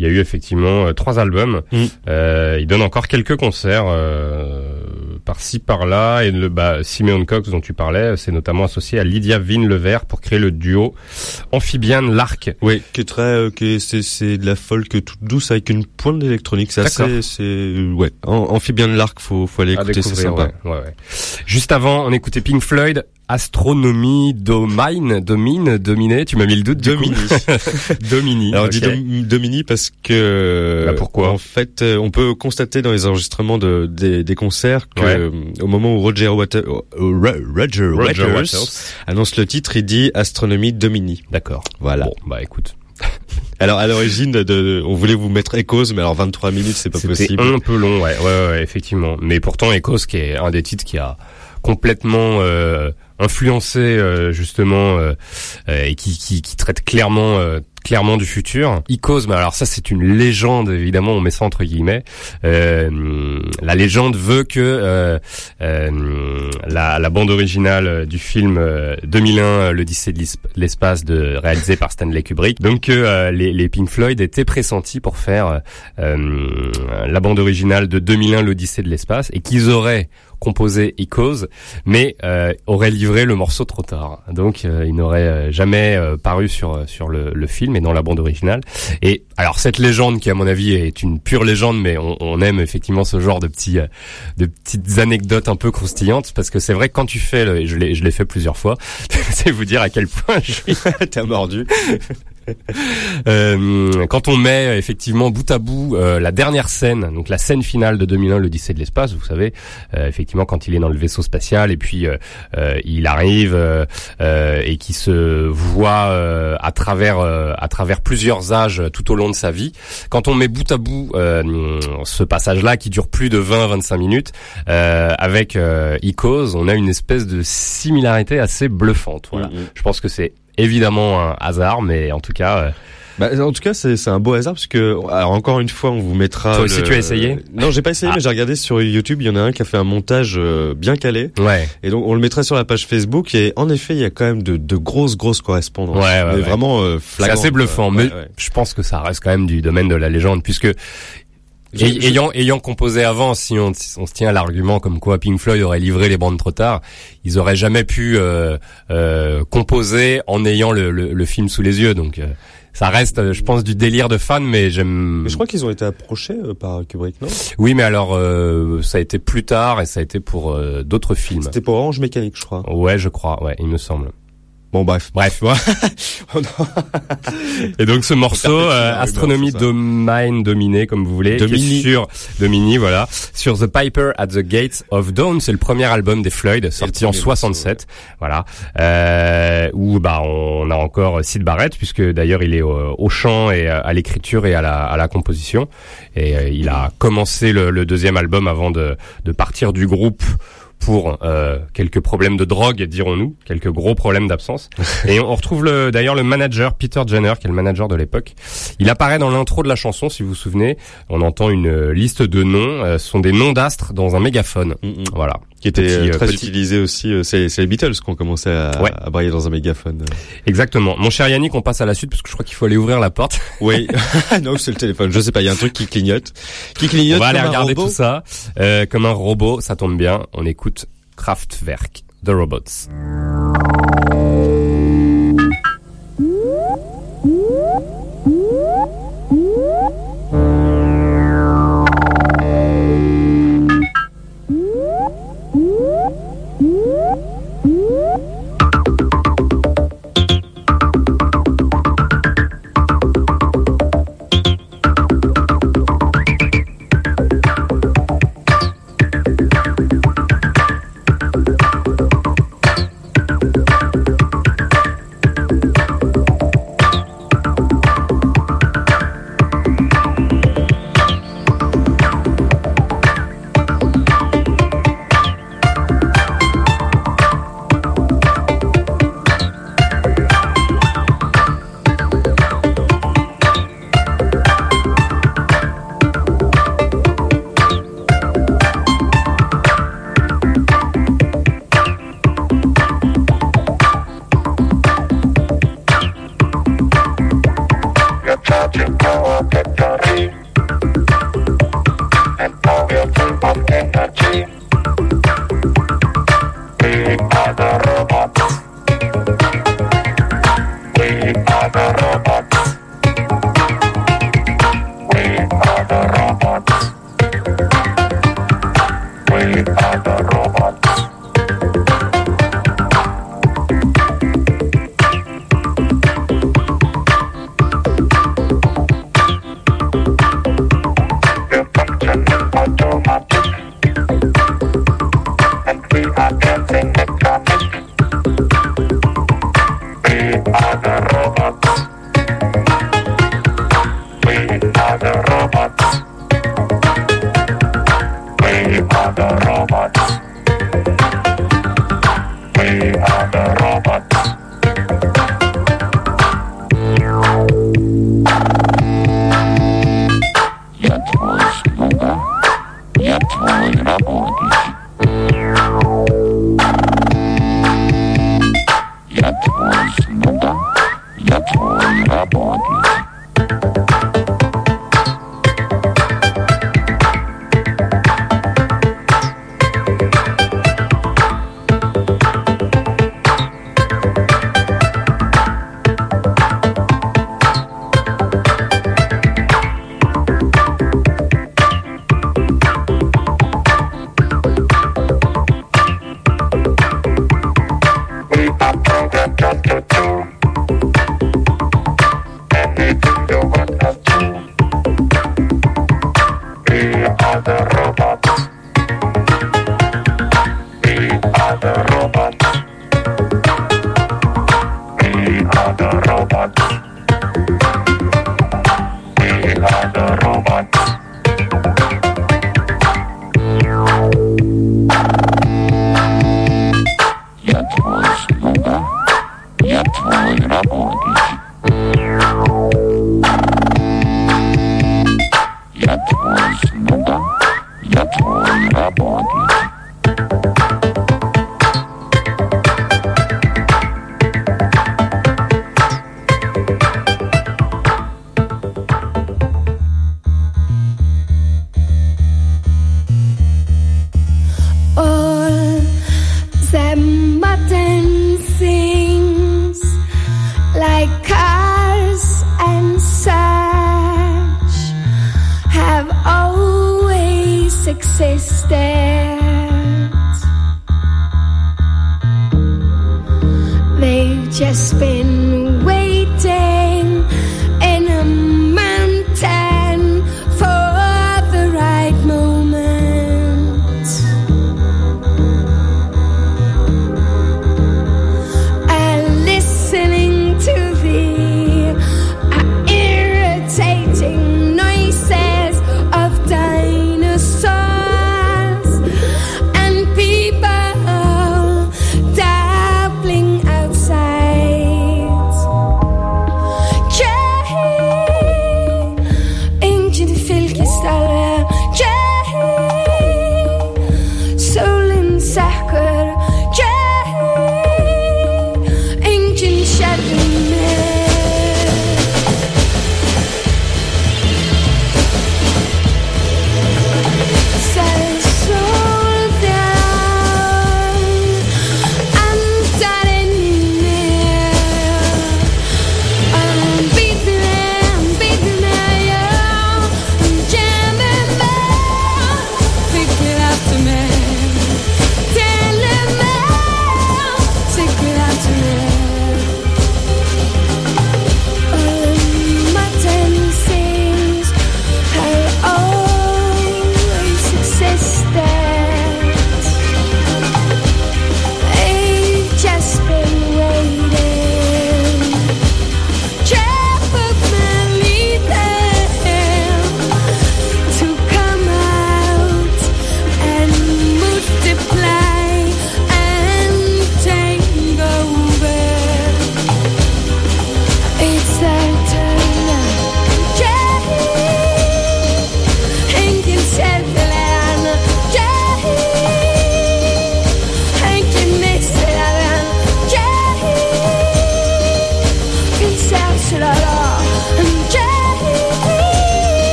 il y a eu effectivement euh, trois albums. Mm. Euh, ils donnent encore quelques concerts euh, par-ci par-là. Et le bah, Simeon Cox dont tu parlais, c'est notamment associé à Lydia Vine Levert pour créer le duo Amphibian Lark. Oui, qui est très, euh, qui est- c'est c'est de la folk toute douce avec une pointe d'électronique. C'est assez, c'est ouais. De l'arc, faut faut aller écouter, c'est sympa. Ouais, ouais, ouais. Juste avant, on écoutait Pink Floyd. Astronomie Domine, Domine, Dominé, tu m'as mis le doute. Domini. Domini. Alors on ok. dit Dom- Domini parce que Bah, pourquoi en fait euh, on peut constater dans les enregistrements de, des, des concerts que Ouais. euh, au moment où Roger, Water, euh, Ro- Roger, Roger Waters Waters. annonce le titre, il dit Astronomie Domini. D'accord. Voilà. Bon, bah écoute. Alors à l'origine de, de- on voulait vous mettre Echoes mais alors 23 minutes c'est pas C'était possible. un peu long, ouais, ouais, ouais, effectivement. Mais pourtant, Echos, qui est un des titres qui a complètement euh, influencé euh, justement euh, et qui, qui, qui traite clairement clairement du futur. Icos, mais alors ça c'est une légende évidemment, on met ça entre guillemets. Euh, la légende veut que euh, euh, la, la bande originale du film euh, 2001, l'Odyssée de l'espace, de réalisé par Stanley Kubrick, donc que les, les Pink Floyd étaient pressentis pour faire la bande originale de 2001, l'Odyssée de l'espace, et qu'ils auraient composé Icos, mais euh, auraient livré le morceau trop tard. Donc euh, il n'aurait euh, jamais euh, paru sur sur le, le film et dans la bande originale. Et alors cette légende qui à mon avis est une pure légende, mais on, on aime effectivement ce genre de petits euh, de petites anecdotes un peu croustillantes parce que c'est vrai que quand tu fais, le, je l'ai je l'ai fait plusieurs fois, c'est vous dire à quel point je suis mordu. euh, quand on met effectivement bout à bout euh, la dernière scène, donc la scène finale de 2001, l'Odyssée de l'espace, vous savez, euh, effectivement quand il est dans le vaisseau spatial et puis euh, euh, il arrive euh, euh, et qui se voit euh, à travers euh, à travers plusieurs âges tout au long de sa vie. Quand on met bout à bout euh, ce passage-là qui dure plus de 20-25 minutes euh, avec euh, Icos, on a une espèce de similarité assez bluffante. Voilà. Mhm. Je pense que c'est évidemment un hasard, mais en tout cas. euh, Bah, en tout cas, c'est c'est un beau hasard parce que alors encore une fois, on vous mettra. Toi aussi, le- tu as essayé Non, j'ai pas essayé, Ah. mais j'ai regardé sur YouTube. Il y en a un qui a fait un montage euh, bien calé, Ouais. et donc on le mettra sur la page Facebook. Et en effet, il y a quand même de, de grosses, grosses correspondances. Ouais, ouais, mais ouais. vraiment euh, C'est assez bluffant, mais je pense que ça reste quand même du domaine de la légende, puisque Je- ayant ayant composé avant, si on, on se tient à l'argument comme quoi Pink Floyd aurait livré les bandes trop tard, ils auraient jamais pu euh, euh, composer en ayant le, le, le film sous les yeux. Donc euh, ça reste, euh, je pense, du délire de fan, mais j'aime. Mais je crois qu'ils ont été approchés euh, par Kubrick, non? Oui, mais alors euh, ça a été plus tard et ça a été pour euh, d'autres films. C'était pour Orange Mécanique, je crois. Ouais, je crois. Ouais, il me semble. Bon, bref. Bref. Et donc ce morceau, euh, Astronomie. Domain Dominé, comme vous voulez, Domini. qui est sur Domini, voilà, sur The Piper at the Gates of Dawn, c'est le premier album des Floyd, sorti en premier 67, voilà, euh, où bah on a encore Sid Barrett, puisque d'ailleurs il est au, au chant et à l'écriture et à la, à la composition, et euh, il a commencé le, le deuxième album avant de, de partir du groupe pour euh, quelques problèmes de drogue, dirons-nous, quelques gros problèmes d'absence. Et on retrouve le, d'ailleurs le manager Peter Jenner, qui est le manager de l'époque. Il apparaît dans l'intro de la chanson, si vous vous souvenez. On entend une euh, liste de noms. euh, ce sont des noms d'astres dans un mégaphone. Mm, mm. Voilà. Qui était Petit, euh, euh, très petit- utilisé aussi. euh, c'est les Beatles qui ont commencé à, Ouais. à brailler dans un mégaphone. Exactement. Mon cher Yannick, on passe à la suite parce que je crois qu'il faut aller ouvrir la porte. Oui. non, c'est le téléphone. Je sais pas. Il y a un truc qui clignote. Qui clignote on va aller regarder tout ça. Euh, comme un robot, ça tombe bien. On écoute Kraftwerk, The Robots.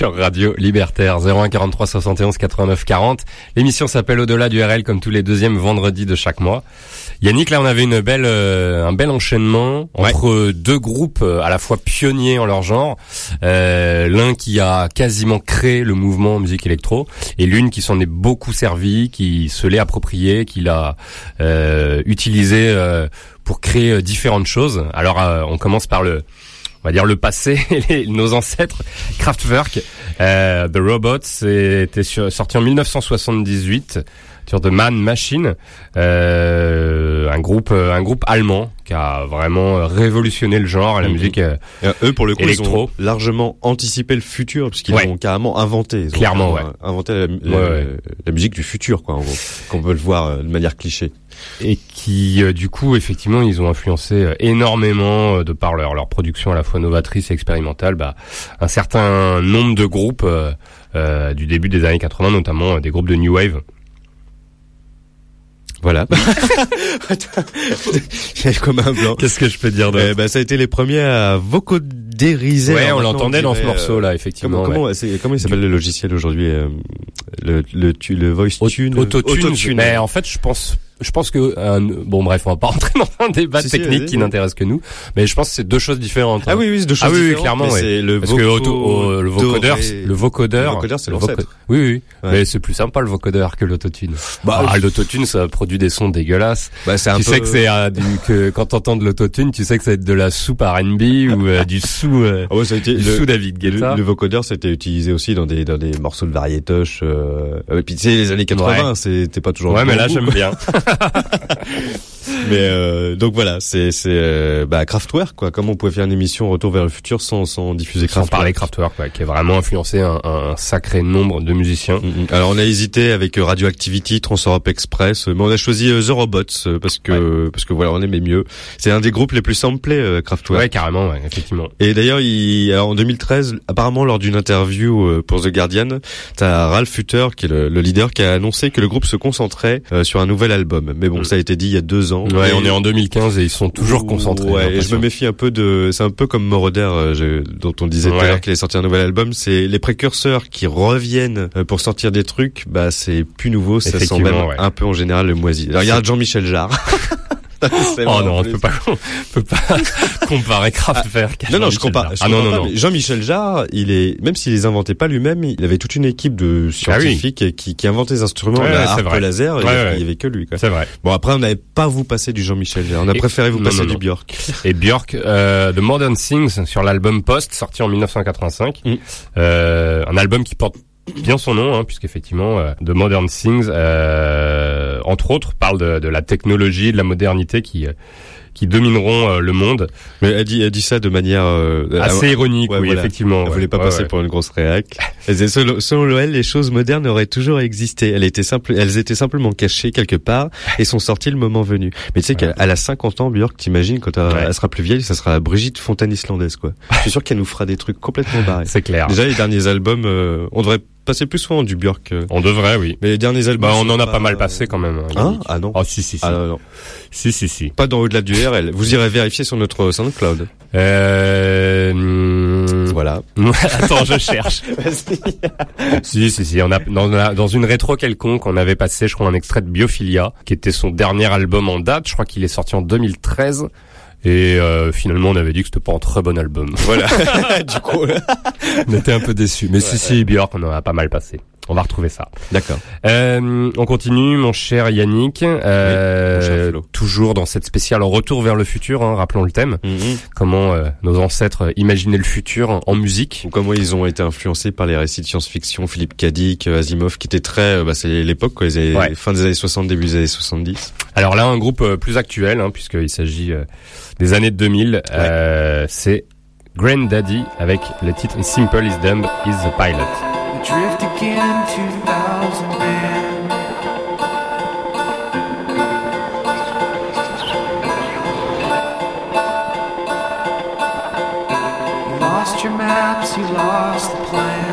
Sur Radio Libertaire 01 43 71 89 40. L'émission s'appelle Au-delà du RL comme tous les deuxièmes vendredis de chaque mois. Yannick, là, on avait une belle, euh, un bel enchaînement Ouais. entre deux groupes euh, à la fois pionniers en leur genre. Euh, L'un qui a quasiment créé le mouvement musique électro, et l'une qui s'en est beaucoup servi, qui se l'est approprié, qui l'a euh, utilisé euh, pour créer euh, différentes choses. Alors, euh, on commence par le, on va dire le passé, nos ancêtres, Kraftwerk, euh, The Robots, c'était sur- sorti en 1978 sur The Man Machine, euh, un groupe, euh, un groupe allemand qui a vraiment euh, révolutionné le genre et la Mhm. musique. euh, eux, pour le coup, Électro. ils ont largement anticipé le futur, puisqu'ils Ouais. l'ont carrément inventé. Ils ont Clairement, carrément Inventé la, la- Ouais, ouais. la musique du futur, quoi, en gros. Qu'on peut le voir de manière cliché. et qui du coup effectivement ils ont influencé énormément de par leur, leur production à la fois novatrice et expérimentale bah, un certain nombre de groupes euh, du début des années 80 notamment des groupes de new wave Voilà. Comme un blanc. qu'est-ce que je peux dire Euh, bah, ça a été les premiers à vocodériser. ouais on l'entendait dans ce dirait, morceau euh, là effectivement Comment, ouais. comment, comment il s'appelle le logiciel aujourd'hui euh, le, le, le voice tune? Autotune. Autotune. Mais en fait, je pense, je pense que euh, bon, bref, on va pas rentrer dans un débat Si, si, technique qui n'intéresse que nous. Mais je pense que c'est deux choses différentes. Ah hein. oui, oui, c'est deux choses Ah oui, différentes, clairement, mais ouais. c'est le Parce que auto- au- le vocodeur, le vocodeur, Le vocodeur, c'est l'ancêtre. Oui, oui. Ouais. Mais c'est plus sympa le vocodeur que l'autotune. Bah, ah, l'autotune, ça produit des sons dégueulasses. Bah, c'est un Tu peu... sais que c'est euh, du- que quand t'entends de l'autotune, tu sais que ça va être de la soupe R&B ou euh, du sous, euh, Ah ouais, ça a été du le, sous David Guetta. le, le vocodeur, c'était utilisé aussi dans des dans des morceaux de variétoche. Euh... Et puis tu sais, les années 80, c'était pas toujours. Ouais, mais là j'aime bien. Mais euh, donc voilà, c'est c'est euh, bah, Kraftwerk quoi. Comment on pouvait faire une émission Retour vers le futur sans sans diffuser Sans Kraftwerk parler Kraftwerk, ouais, qui a vraiment influencé un, un sacré nombre de musiciens. Mm, mm. Alors on a hésité avec euh, Radioactivity, Trans-Europe Express, euh, mais on a choisi The Robots parce que parce que voilà on aimait mieux. C'est un des groupes les plus samplés Kraftwerk. Ouais, carrément, ouais, effectivement. Et d'ailleurs, il, alors en 2013, apparemment lors d'une interview pour The Guardian, t'as Ralph Futter, qui est le, le leader, qui a annoncé que le groupe se concentrait euh, sur un nouvel album. Mais bon, Mm. ça a été dit il y a deux ans. Ouais, Et- on est en 2015 et ils sont toujours concentrés. Ouais, et je me méfie un peu de, c'est un peu comme Moroder, euh, dont on disait tout à l'heure qu'il allait sortir un nouvel album. C'est les précurseurs qui reviennent euh, pour sortir des trucs. Bah, c'est plus nouveau, ça sent même ouais. un peu en général le moisi. Alors, regarde Jean-Michel Jarre. Oh non, on plus. peut pas, on peut pas comparer Kraftwerk. à Non, non, je compare. Je Ah non, non, non. Jean-Michel Jarre, il est, même s'il les inventait pas lui-même, il avait toute une équipe de scientifiques qui, qui inventait des instruments, Ah Ouais, la harpe laser, Ouais, il, y avait, ouais. il y avait que lui. C'est vrai. Bon, après, on n'avait pas vous passer du Jean-Michel Jarre. On a Et- préféré vous non, passer non, du. Björk. Et Björk, euh, de Modern Things sur l'album Post, sorti en 1985. Mm. Euh, un album qui porte bien son nom, hein, puisqu'effectivement, euh, The Modern Things, euh, entre autres, parle de, de la technologie, de la modernité qui euh, qui domineront euh, le monde. Mais elle dit, elle dit ça de manière, euh, Assez elle- ironique, ouais, oui, voilà. effectivement. Elle ouais. voulait pas Ouais, passer pour une grosse réac. Elle disait, selon, selon Loël, les choses modernes auraient toujours existé. Elles étaient simple, elles étaient simplement cachées quelque part et sont sorties le moment venu. Mais tu sais qu'elle elle a 50 ans, Björk, t'imagines, quand elle, sera plus vieille, ça sera Brigitte Fontaine islandaise, quoi. Je suis sûr qu'elle nous fera des trucs complètement barrés. C'est clair. Déjà, les derniers albums, euh, on devrait passer plus souvent du Björk. euh. On devrait, oui. Mais les derniers albums. Bah, on sont en a pas mal passé quand même. Hein Yannick. Ah non. Ah si si si. Ah non, non. Si si si. Pas dans au-delà du RL. Vous irez vérifier sur notre SoundCloud. Euh... hum, Voilà. Attends, je cherche. si, si, si. On a dans, dans une rétro quelconque, on avait passé, je crois, un extrait de Biophilia, qui était son dernier album en date. Je crois qu'il est sorti en 2013. Et euh, finalement, on avait dit que c'était pas un très bon album. Voilà. du coup. on était un peu déçus. Mais si, si, Björk, on en a pas mal passé. On va retrouver ça. D'accord. Euh, on continue, mon cher Yannick. Euh, mon cher Flo. toujours dans cette spéciale Retour vers le futur. Hein, rappelons le thème. Mhm. Comment euh, nos ancêtres imaginaient le futur en, musique. Ou comment ils ont été influencés par les récits de science-fiction, Philippe Kadik, euh, Asimov, qui étaient très, euh, bah, c'est l'époque, quoi, les Ouais. fin des années 60, début des années 70. Alors là, un groupe plus actuel, hein, puisqu'il s'agit des années 2000, euh, c'est Granddaddy avec le titre Simple is Dumb is the Pilot. Drift again, 2000 man. You lost your maps, you lost the plans.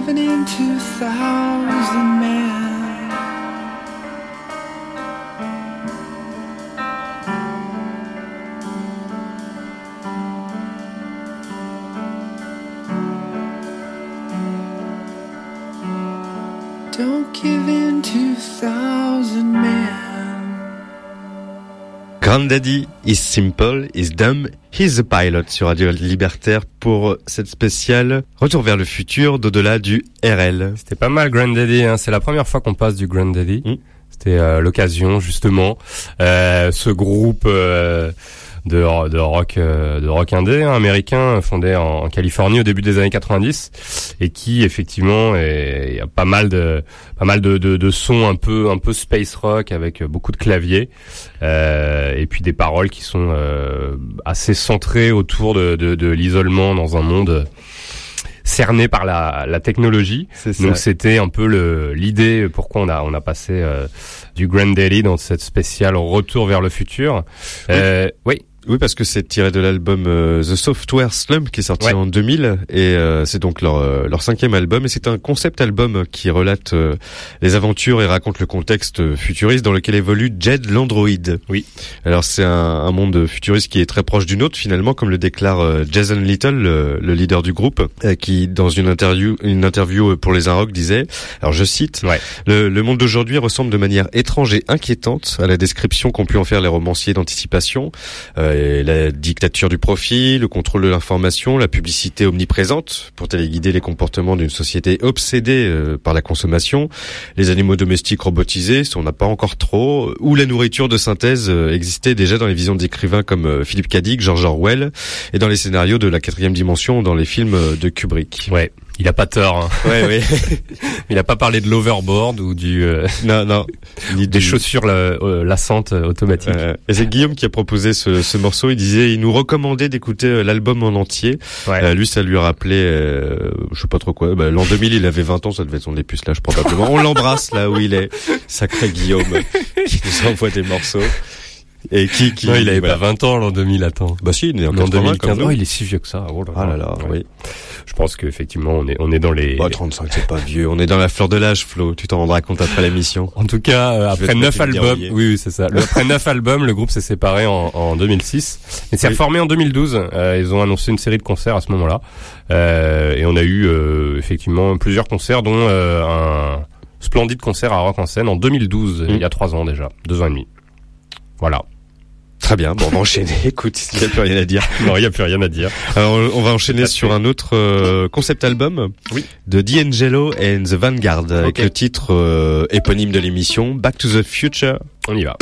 Are you giving in to a thousand men? Granddaddy is simple, is dumb, he's a pilot sur Radio Libertaire pour cette spéciale Retour vers le futur d'au-delà du RL. C'était pas mal Granddaddy, hein. c'est la première fois qu'on passe du Granddaddy. Mm. C'était euh, l'occasion justement. Euh, ce groupe euh, de, de rock euh, de rock indé hein, américain fondé en, en Californie au début des années 90 et qui effectivement il y a pas mal de pas mal de, de, de sons un peu un peu space rock avec beaucoup de claviers euh, et puis des paroles qui sont euh, assez centrées autour de, de, de l'isolement dans un monde cerné par la, la technologie. Donc c'était un peu le l'idée pourquoi on a on a passé euh, du Granddaddy dans cette spéciale retour vers le futur. Euh, oui. Oui, parce que c'est tiré de l'album euh, The Software Slump qui est sorti Ouais. en 2000 et euh, c'est donc leur euh, leur cinquième album et c'est un concept album qui relate euh, les aventures et raconte le contexte futuriste dans lequel évolue Jed l'androïde. Oui. Alors c'est un, un monde futuriste qui est très proche du nôtre finalement, comme le déclare euh, Jason Little, le, le leader du groupe, euh, qui dans une interview une interview pour les Inrocks disait, alors je cite, Ouais. le, le monde d'aujourd'hui ressemble de manière étrange et inquiétante à la description qu'ont pu en faire les romanciers d'anticipation. Euh, la dictature du profit, le contrôle de l'information, la publicité omniprésente pour téléguider les comportements d'une société obsédée euh, par la consommation, les animaux domestiques robotisés, si on n'a pas encore trop, ou la nourriture de synthèse euh, existait déjà dans les visions d'écrivains comme euh, Philippe Cadic, George Orwell, et dans les scénarios de la quatrième dimension dans les films euh, de Kubrick. Ouais. Il a pas tort. Hein. Ouais, ouais. Il a pas parlé de l'overboard ou du euh, non, non. Ni des du- chaussures la- euh, lassantes euh, automatiques. Euh, et c'est Guillaume qui a proposé ce, ce morceau. Il disait, il nous recommandait d'écouter l'album en entier. Ouais. Euh, lui, ça lui rappelait, euh, je sais pas trop quoi. Bah, L'an 2000, il avait 20 ans, ça devait être son dépucelage probablement. On l'embrasse là où il est. Sacré Guillaume qui nous envoie des morceaux. Et qui, qui non, il avait voilà. pas 20 ans l'an 2000, attends. Bah si, il est en L'an 80 2015. comme nous. Oh, il est si vieux que ça. Oh là Ah là là, Ouais. oui. Je pense qu'effectivement, on est, on est dans les... Bah, 35, c'est pas vieux. On est dans la fleur de l'âge, Flo. Tu t'en rendras compte après l'émission. En tout cas, euh, après te neuf mettre une albums, dérouillée. oui, oui c'est ça. Le- après neuf albums, le groupe s'est séparé en, en 2006. Et s'est Oui. reformé en 2012. Euh, ils ont annoncé une série de concerts à ce moment-là. Euh, et on a eu euh, effectivement plusieurs concerts, dont euh, un splendide concert à Rock en scène en 2012, il y a trois ans déjà, deux ans et demi. Voilà. Très bien. Bon, on va enchaîner. Écoute, il n'y a plus rien à dire. Non, il n'y a plus rien à dire. Alors, on va enchaîner sur un autre euh, concept album Oui. de D'Angelo and the Vanguard avec le titre euh, éponyme de l'émission Back to the Future. On y va.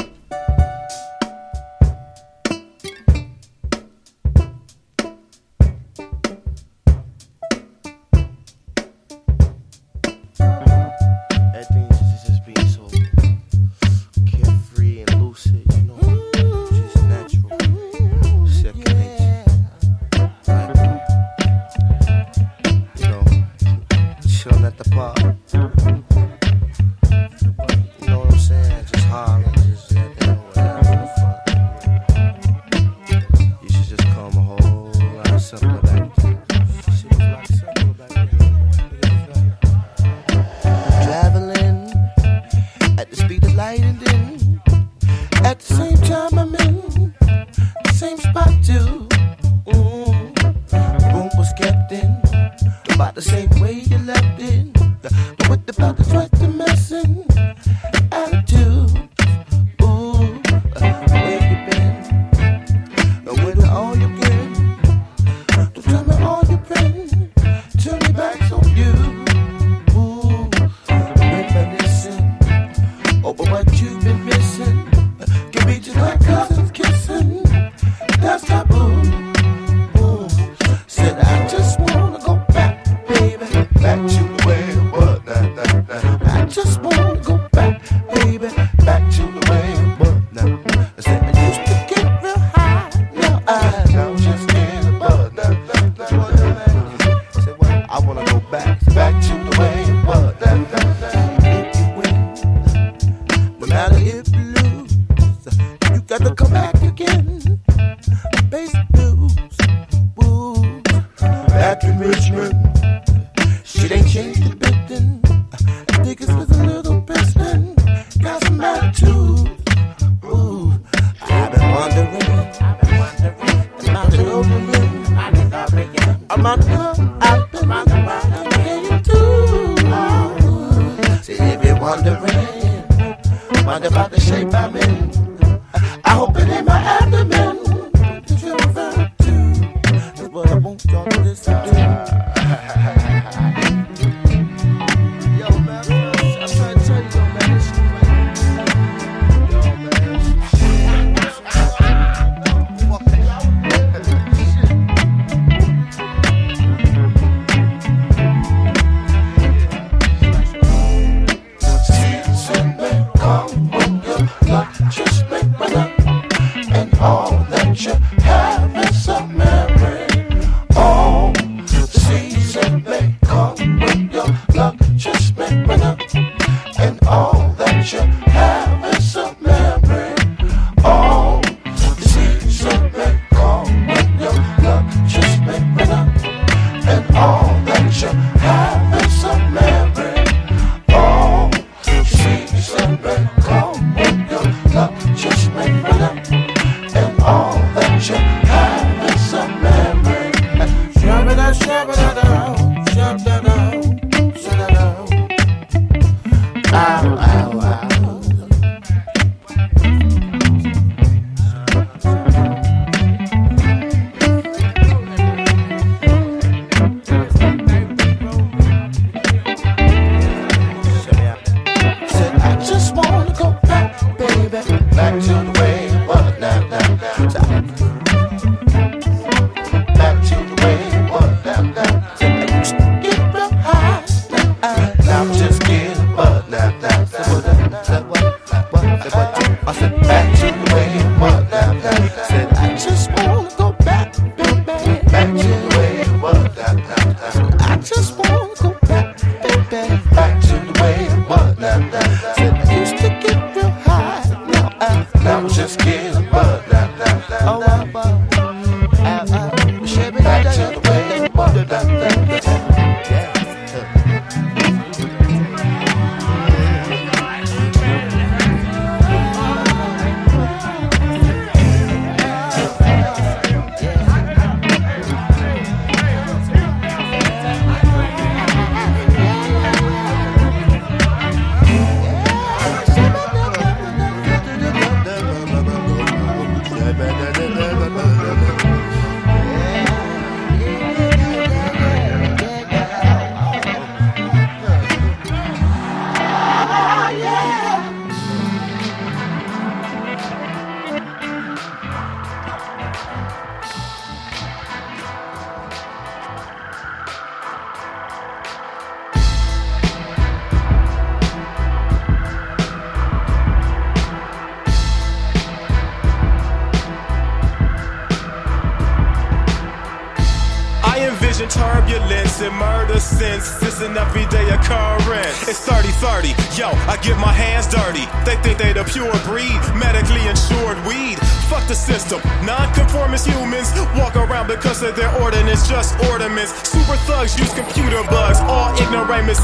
About the same way you left it.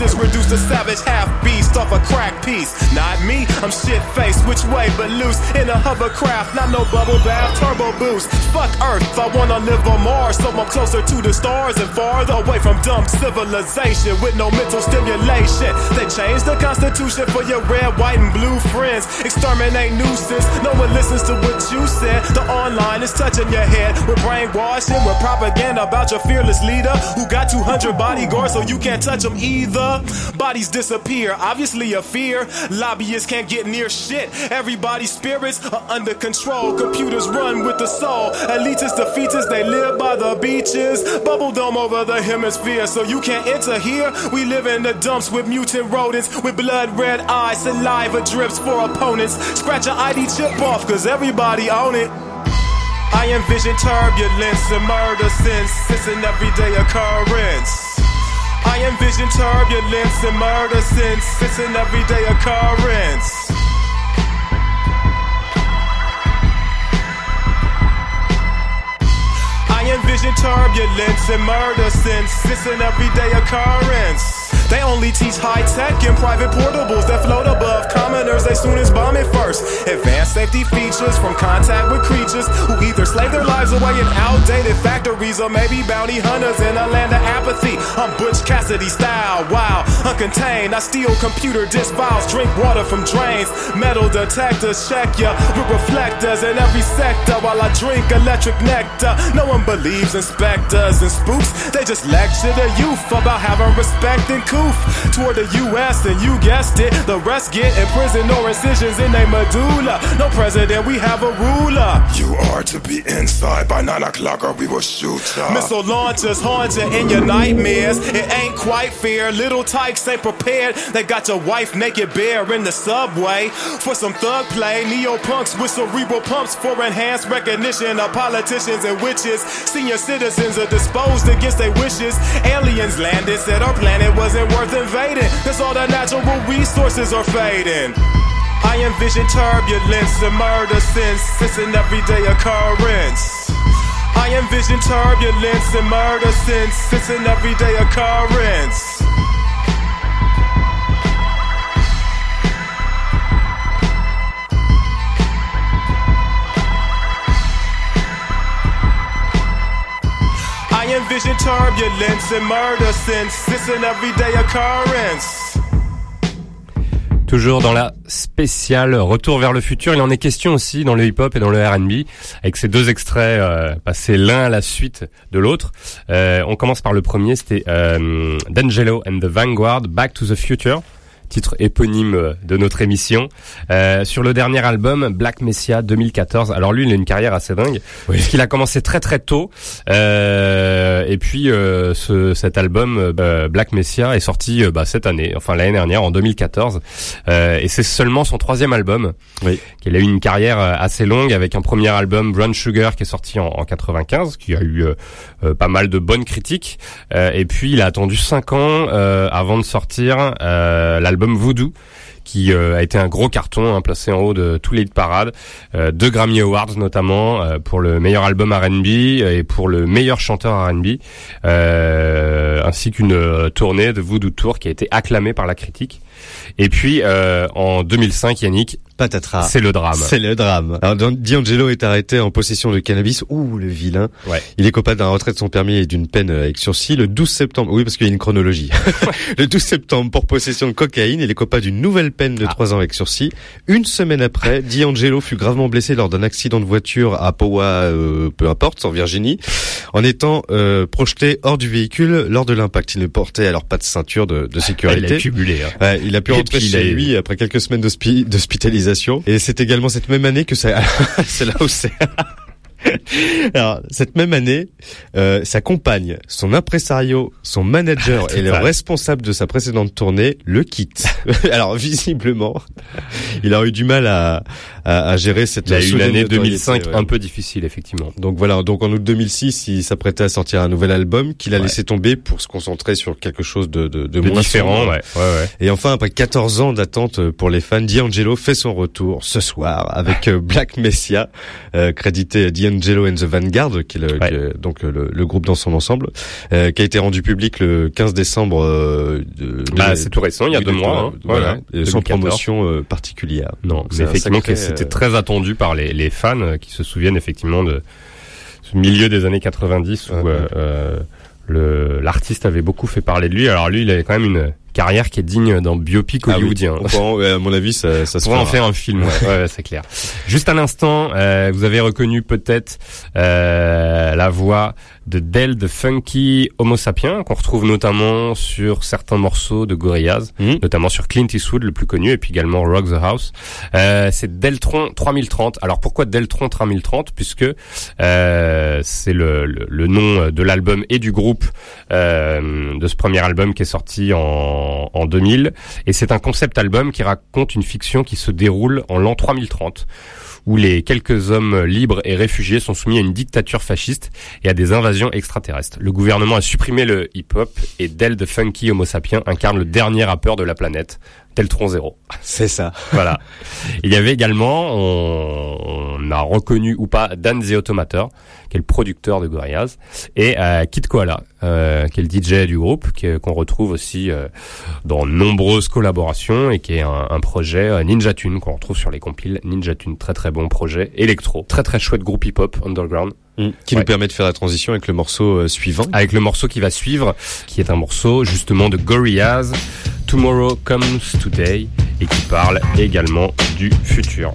Ignoramuses reduce to savage half beast off a crack piece. Not me, I'm shit which way but loose in a hovercraft, not no bubble bath, turbo boost. Fuck Earth, I wanna live on Mars, so I'm closer to the stars and farther away from dumb civilization with no mental stimulation. They changed the constitution for your red, white, and blue friends. Exterminate nuisance, no one listens to what you said. The online is touching your head with brainwashing, with propaganda about your fearless leader who got 200 bodyguards so you can't touch them either. Bodies disappear, obviously a fear. Lobbyists can't get near shit. Everybody's spirits are under control. Computers run with the soul. Elitists, defeatists, they live by the beaches. Bubble dome over the hemisphere, so you can't enter here. We live in the dumps with mutant rodents, with blood red eyes, saliva drips for opponents. Scratch your ID chip off, cause everybody own it. I envision turbulence and murder since it's an everyday occurrence. I envision turbulence and murder since it's an everyday occurrence. I envision turbulence and murder since it's an everyday occurrence. They only teach high tech and private portables that float above commoners. They soon as bomb it first. Advanced safety features from contact with creatures who either slave their lives away in outdated factories or maybe bounty hunters in a land of apathy. I'm Butch Cassidy style, wow, uncontained. I steal computer disk files, drink water from drains. Metal detectors check ya with reflectors in every sector while I drink electric nectar. No one believes in specters and spooks. They just lecture the youth about having respect and coof toward the U.S. And you guessed it, the rest get in prison or incisions in their medulla. No president, we have a ruler. You are to be inside by nine o'clock or we will shoot ya. Missile launchers haunt you in your nightmares. It ain't quite fair. Little tykes ain't prepared. They got your wife naked bare in the subway for some thug play. Neo punks with cerebral pumps for enhanced recognition of politicians and witches. Senior citizens are disposed against their wishes. Aliens landed, said our planet wasn't worth invading. Cause all the natural resources are fading. I envision turbulence and murder since it's an everyday occurrence. I envision turbulence and murder since it's an everyday occurrence. Envision turbulence and murder since it's an everyday occurrence. Toujours dans la spéciale Retour vers le futur, il en est question aussi dans le hip-hop et dans le R&B, avec ces deux extraits euh, passés l'un à la suite de l'autre. Euh, on commence par le premier, c'était euh, D'Angelo and the Vanguard, Back to the Future titre éponyme de notre émission. Euh, sur le dernier album, Black Messiah 2014. Alors lui, il a une carrière assez dingue, oui. puisqu'il a commencé très très tôt. Euh, et puis euh, ce, cet album, bah, Black Messiah, est sorti bah, cette année, enfin l'année dernière, en 2014. et c'est seulement son troisième album. Oui. Il a eu une carrière assez longue avec un premier album, Brown Sugar, qui est sorti en, en 95, qui a eu pas mal de bonnes critiques. et puis il a attendu cinq ans avant de sortir l'album Voodoo qui euh, a été un gros carton, hein, placé en haut de tous les parades, euh, deux Grammy Awards notamment euh, pour le meilleur album R&B et pour le meilleur chanteur R&B, ainsi qu'une tournée de Voodoo Tour qui a été acclamée par la critique. Et puis en 2005, Yannick, Patatras. C'est le drame. C'est le drame. Alors, D'Angelo est arrêté en possession de cannabis. Ouh, le vilain. Ouais. Il est coupable d'un retrait de son permis et d'une peine avec sursis le 12 septembre. Oui, parce qu'il y a une chronologie. le 12 septembre pour possession de cocaïne. Il est coupable d'une nouvelle peine de Ah. 3 ans avec sursis. Une semaine après, D'Angelo fut gravement blessé lors d'un accident de voiture à Poway, euh, peu importe, en Virginie, en étant euh, projeté hors du véhicule lors de l'impact. Il ne portait alors pas de ceinture de, de sécurité. Il a cumulé. Hein. Ouais, il a pu rentrer chez lui après quelques semaines d'hospi- Et c'est également cette même année que ça... c'est là où c'est... Alors, cette même année, euh, sa compagne, son impresario, son manager et le responsable de sa précédente tournée le quittent. Alors, visiblement, il a eu du mal à, à, à gérer cette Il a eu une soudaine année notoriété, 2005 ouais. un peu difficile, effectivement. Donc voilà, donc en août 2006, il s'apprêtait à sortir un nouvel album qu'il a Ouais. laissé tomber pour se concentrer sur quelque chose de, de, de, De moins différent, sombre. ouais, ouais, ouais. Et enfin, après 14 ans d'attente pour les fans, D'Angelo fait son retour ce soir avec euh, Black Messiah, euh, crédité D'Angelo and the Vanguard, qui est, le, Ouais. qui est donc euh, le, le groupe dans son ensemble, euh, qui a été rendu public le 15 décembre. Euh, Bah, c'est tout récent, il y a deux de- mois. hein. Voilà, sans 2014. promotion euh, particulière. Non, mais effectivement sacré, c'était euh, très attendu par les, les fans euh, qui se souviennent effectivement de ce milieu des années 90 où Ouais, euh, ouais. euh, le l'artiste avait beaucoup fait parler de lui. Alors lui, il avait quand même une carrière qui est digne d'un biopic Ah oui. hollywoodien. En- ouais, à mon avis, ça, ça On se pourrait en faire un film, ouais, ouais, ouais, c'est clair. Juste un instant, euh, vous avez reconnu peut-être euh, la voix de Del the Funky Homo Sapiens, qu'on retrouve notamment sur certains morceaux de Gorillaz, Mhm. notamment sur Clint Eastwood, le plus connu, et puis également Rock the House. Euh, c'est Deltron 3030. Alors pourquoi Deltron 3030 Puisque euh, c'est le, le, le nom de l'album et du groupe euh, de ce premier album qui est sorti en, en 2000. Et c'est un concept album qui raconte une fiction qui se déroule en l'an 3030 où les quelques hommes libres et réfugiés sont soumis à une dictature fasciste et à des invasions extraterrestres. Le gouvernement a supprimé le hip-hop et Del the Funky Homo Sapiens incarne le dernier rappeur de la planète Teltron Zero. C'est ça. Voilà. Il y avait également, on, on a reconnu ou pas Dan the Automator, qui est le producteur de Gorillaz, et euh, Kid Koala, euh, qui est le DJ du groupe, est- qu'on retrouve aussi euh, dans nombreuses collaborations et qui est un, un projet euh, Ninja Tune qu'on retrouve sur les compiles Ninja Tune. Très très bon projet électro, très très chouette groupe hip-hop underground. Mm. Qui Ouais. nous permet de faire la transition avec le morceau euh, suivant. Avec le morceau qui va suivre, qui est un morceau justement de Gorillaz, Tomorrow Comes Today, et qui parle également du futur.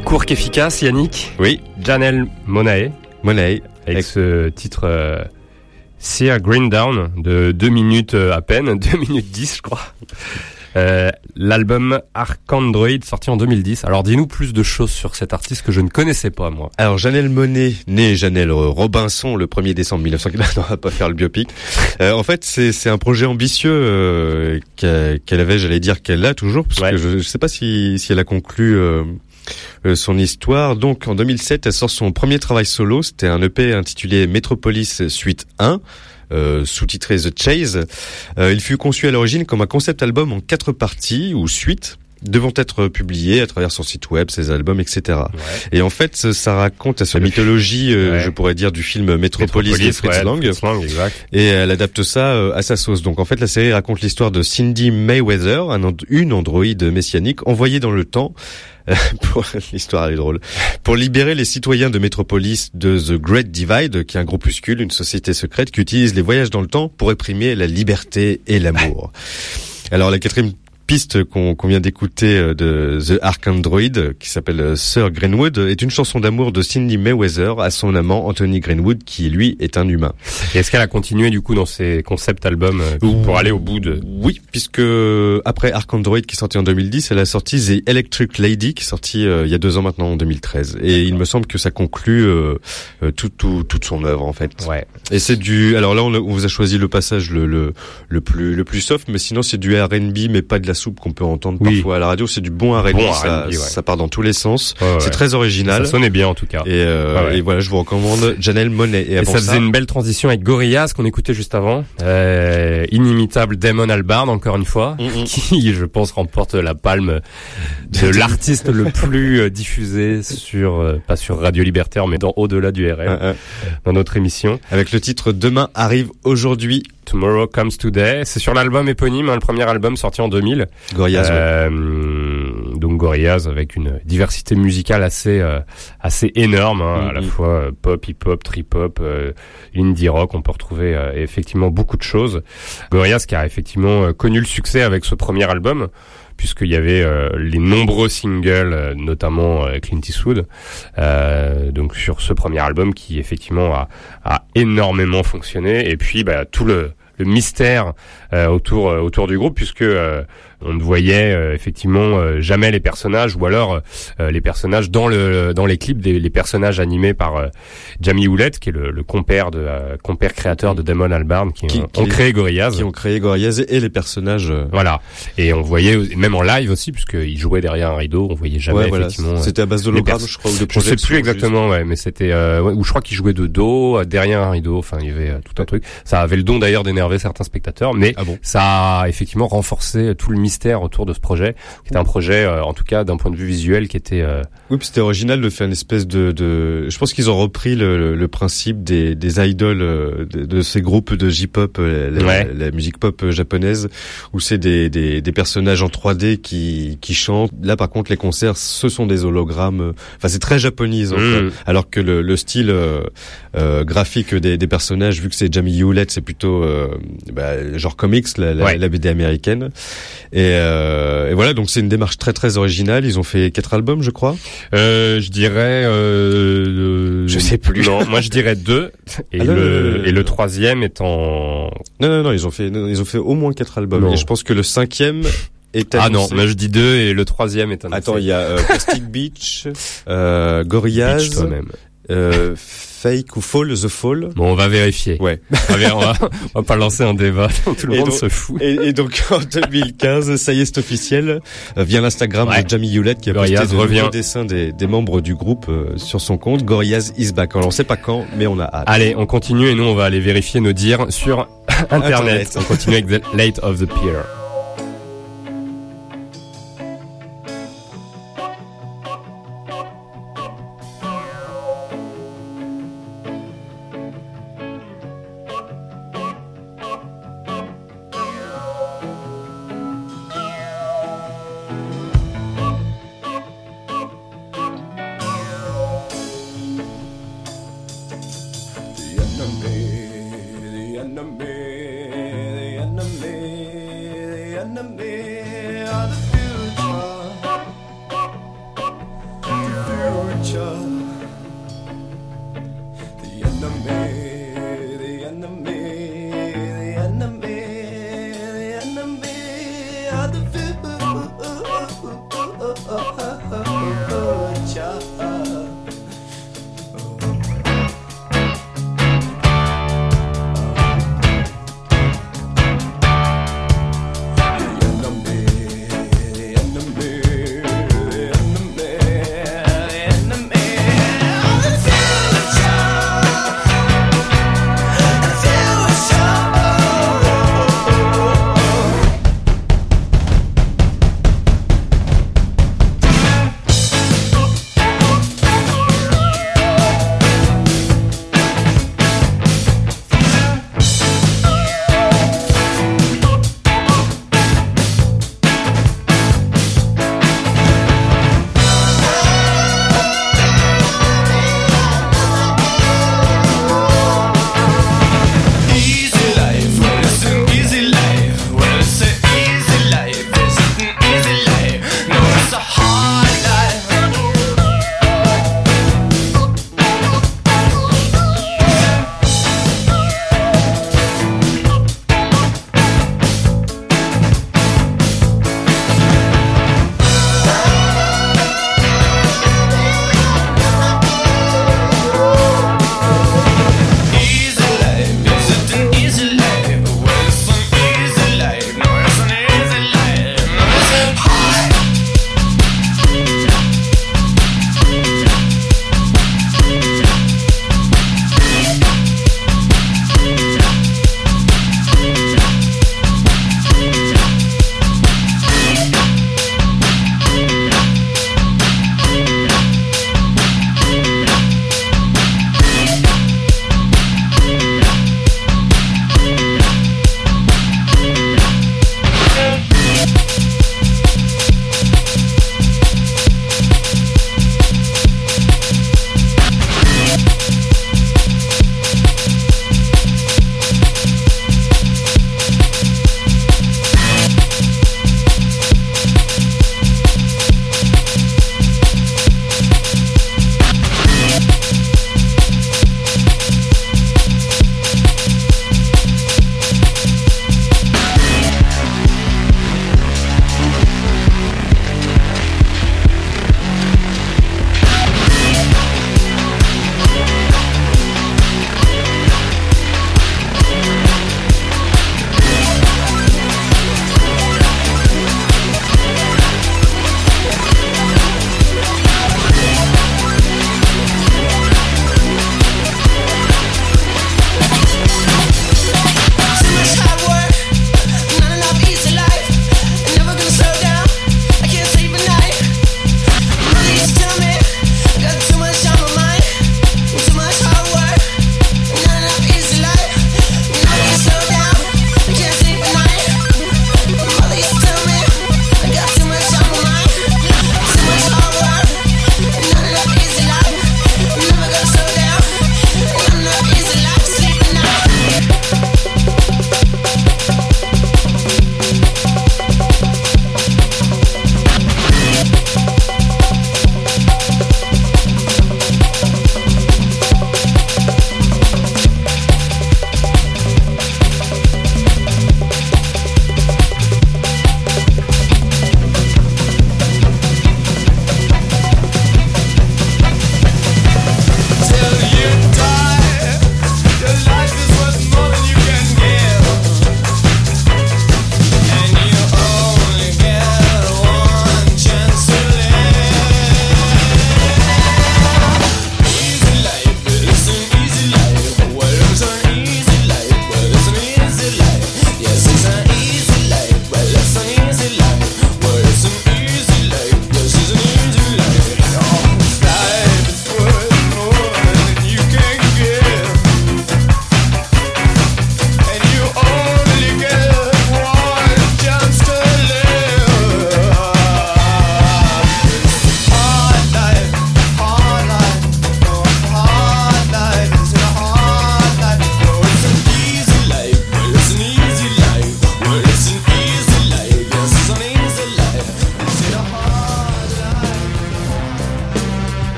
Aussi court qu'efficace, Yannick. Oui. Janelle Monae. Monae. Avec ce titre euh, Sear Green Down de 2 minutes euh, à peine, 2 minutes 10 je crois. Euh, L'album Arcandroid sorti en 2010. Alors dis-nous plus de choses sur cet artiste que je ne connaissais pas moi. Alors Janelle Monet, née Janelle Robinson le 1er décembre 1940, on va pas faire le biopic. Euh, en fait, c'est c'est un projet ambitieux euh, qu'elle avait, j'allais dire qu'elle a toujours, parce que je, je sais pas si si elle a conclu. Euh, son histoire. Donc en 2007, elle sort son premier travail solo. C'était un EP intitulé Metropolis Suite 1. euh, sous-titré The Chase. Euh, il fut conçu à l'origine comme un concept album en quatre parties ou suites devant être publié à travers son site web, ses albums, etc. Et en fait, ça- raconte la mythologie, euh, Ouais. je pourrais dire, du film Metropolis, de Fritz ouais, Lang. Fritz Lang, exact. Et elle adapte ça euh, à sa sauce. Donc en fait, la série raconte l'histoire de Cindy Mayweather, un une androïde messianique envoyée dans le temps. euh, pour l'histoire elle est drôle. Pour libérer les citoyens de Metropolis de The Great Divide, qui est un groupuscule, une société secrète qui utilise les voyages dans le temps pour réprimer la liberté et l'amour. Alors la quatrième piste qu'on qu'on vient d'écouter euh, de The Ark Android, qui s'appelle euh, Sir Greenwood, est une chanson d'amour de Cindy Mayweather à son amant Anthony Greenwood, qui lui est un humain. Et est-ce qu'elle a continué du coup dans ses concept albums euh, pour aller au bout de Oui, puisque après Ark Android qui est sorti en 2010, elle a sorti The Electric Lady qui est sorti euh, il y a deux ans maintenant en 2013. Et il me semble que ça conclut euh, euh, tout, tout, toute son œuvre en fait. Ouais. Et c'est du. Alors là, on, a- on vous a choisi le passage le, le le plus le plus soft, mais sinon c'est du R&B, mais pas de la soupe qu'on peut entendre Oui. parfois à la radio. C'est du bon R&B. Bon ça, R&B, ouais. ça part dans tous les sens. Ouais. C'est très original. Ça sonnait bien en tout cas. Et, euh, et voilà, je vous recommande Janelle Monet. Et, ça faisait une belle transition avec Gorillaz qu'on écoutait juste avant. Euh, inimitable Damon Albarn encore une fois, Mm, qui je pense remporte la palme de l'artiste le plus euh, diffusé sur euh, pas sur Radio Libertaire mais dans au-delà du RM Euh, euh. dans notre émission. Avec le titre Demain arrive aujourd'hui. Tomorrow Comes Today. C'est sur l'album éponyme, hein, le premier album sorti en 2000. Gorillaz, ouais. Euh, donc Gorillaz avec une diversité musicale assez euh, assez énorme, hein, à la Mhm. fois euh, pop, hip-hop, trip-hop, euh, indie rock. On peut retrouver euh, effectivement beaucoup de choses. Gorillaz qui a effectivement euh, connu le succès avec ce premier album puisqu'il y avait euh, les nombreux singles, notamment euh, Clint Eastwood, euh, donc sur ce premier album qui effectivement a, a énormément fonctionné. Et puis bah, tout le, mystère autour euh, autour du groupe, puisque euh, on ne voyait euh, effectivement euh, jamais les personnages, ou alors euh, les personnages dans le dans les clips des les personnages animés par euh, Jamie Hewlett, qui est le, le compère de euh, compère créateur de Damon Albarn, qui, Qui- ont, qui- ont créé Gorillaz. qui ont créé Gorillaz et les personnages. euh, Voilà. Et on voyait même en live aussi, puisqu'il jouait derrière un rideau, on voyait jamais Ouais, voilà. effectivement. euh, C'était à base les d'hologrammes, pers- je crois, ou de Je sais plus exactement, ouais, mais c'était euh, ouais, ou je crois qu'il jouait de dos euh, derrière un rideau. Enfin, il y avait euh, tout un truc. Ça avait le don d'ailleurs d'énerver certains spectateurs, mais Ah ça a effectivement renforcé tout le mystère autour de ce projet, qui était un projet, euh, en tout cas d'un point de vue visuel, qui était euh, Oui, puis c'était original de faire une espèce de, de... je pense qu'ils ont repris le, le, principe des, des idoles euh, de, de ces groupes de J-pop, euh, la, Ouais. la musique pop euh, japonaise, où c'est des, des, des personnages en 3D qui, qui chantent. Là, par contre, les concerts, ce sont des hologrammes. Enfin, c'est très japonisant. quoi. Mm. Alors que le, le style euh, graphique des, des personnages, vu que c'est Jamie Hewlett, c'est plutôt euh, bah, genre comics, la, la, Ouais. la BD américaine. Et, euh, et voilà, donc c'est une démarche très très originale. Ils ont fait quatre albums, je crois. Euh, je dirais. Euh, Je sais plus. Non, moi je dirais deux. Et, Ah, non, le, non, non, non, et le troisième est en. Non, non, non, ils ont fait, non, ils ont fait au moins quatre albums. Non. Et je pense que le cinquième est Ah non, mais je dis deux et le troisième est annoncé. Attends, il y a euh, Plastic Beach, euh, Gorillaz. Euh, Fake ou Fall, The Fall. Bon, on va vérifier. Ouais. On va, on va, on va pas lancer un débat. Tout le Et monde donc- se fout. Et, et donc en 2015, ça y est, c'est officiel, euh, via l'Instagram Ouais. de Jamie Hewlett qui a Gorillaz posté de revient. nouveaux dessins des, des membres du groupe euh, sur son compte. Gorillaz is back. Alors on sait pas quand, mais on a hâte. Allez, on continue et nous on va aller vérifier nos dires sur Internet. Internet. On continue avec The Late of the Pier.